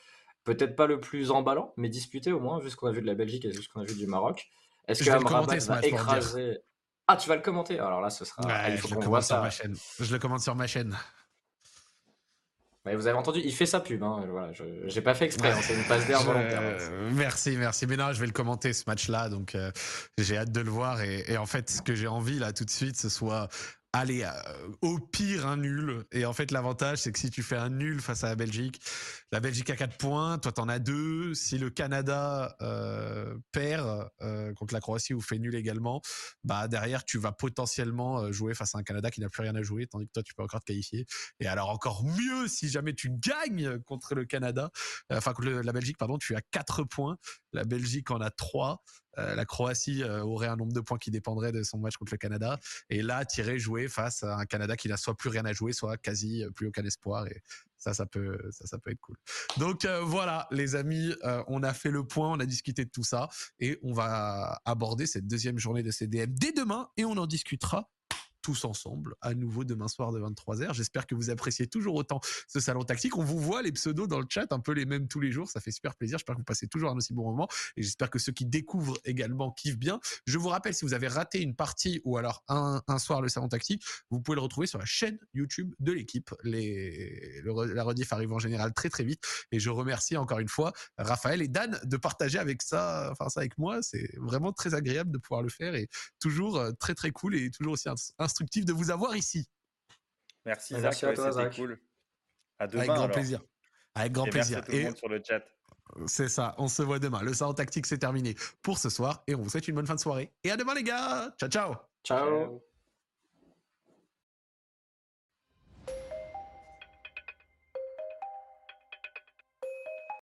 peut-être pas le plus emballant, mais disputé au moins, vu ce qu'on a vu de la Belgique et vu ce qu'on a vu du Maroc. Est-ce que Amrabat va écraser... Ah, tu vas le commenter? Alors là, ce sera... il faut qu'on voit ça. Sur ma chaîne. Je le commente sur ma chaîne vous avez entendu, il fait sa pub. Hein, voilà, j'ai pas fait exprès, hein, c'est une passe d'air volontaire. merci, merci. Mais non, je vais le commenter ce match-là, donc euh, j'ai hâte de le voir. Et, et, en fait, ce que j'ai envie là tout de suite, ce soit allez, euh, au pire un nul. Et en fait, l'avantage, c'est que si tu fais un nul face à la Belgique, la Belgique a 4 points, toi t'en as 2. Si le Canada euh, perd euh, contre la Croatie ou fait nul également, bah derrière tu vas potentiellement jouer face à un Canada qui n'a plus rien à jouer, tandis que toi tu peux encore te qualifier. Et alors encore mieux si jamais tu gagnes contre le Canada, enfin la Belgique, pardon, tu as 4 points. La Belgique en a 3. Euh, la Croatie euh, aurait un nombre de points qui dépendrait de son match contre le Canada. Et là, tirer jouer face à un Canada qui n'a soit plus rien à jouer, soit quasi euh, plus aucun espoir. Et ça, ça peut, ça, ça peut être cool. Donc voilà, les amis, on a fait le point, on a discuté de tout ça, et on va aborder cette deuxième journée de CDM dès demain, et on en discutera tous ensemble à nouveau demain soir de 23h. J'espère que vous appréciez toujours autant ce salon tactique. On vous voit les pseudos dans le chat, un peu les mêmes tous les jours. Ça fait super plaisir. J'espère que vous passez toujours un aussi bon moment et j'espère que ceux qui découvrent également kiffent bien. Je vous rappelle, si vous avez raté une partie ou alors un, un soir le salon tactique, vous pouvez le retrouver sur la chaîne YouTube de l'équipe. Les, le- la rediff arrive en général très très vite et je remercie encore une fois Raphaël et Dan de partager avec ça, enfin ça avec moi. C'est vraiment très agréable de pouvoir le faire et toujours euh, très très cool et toujours aussi ins- instructif de vous avoir ici. Merci Bah, Zach, merci à toi, Zach. cool. À demain avec grand alors. plaisir. Avec grand Et plaisir. Merci à tout le Et monde sur le chat. c'est ça, on se voit demain. Le salon tactique c'est terminé pour ce soir et on vous souhaite une bonne fin de soirée. Et à demain les gars. Ciao ciao. Ciao. Ciao.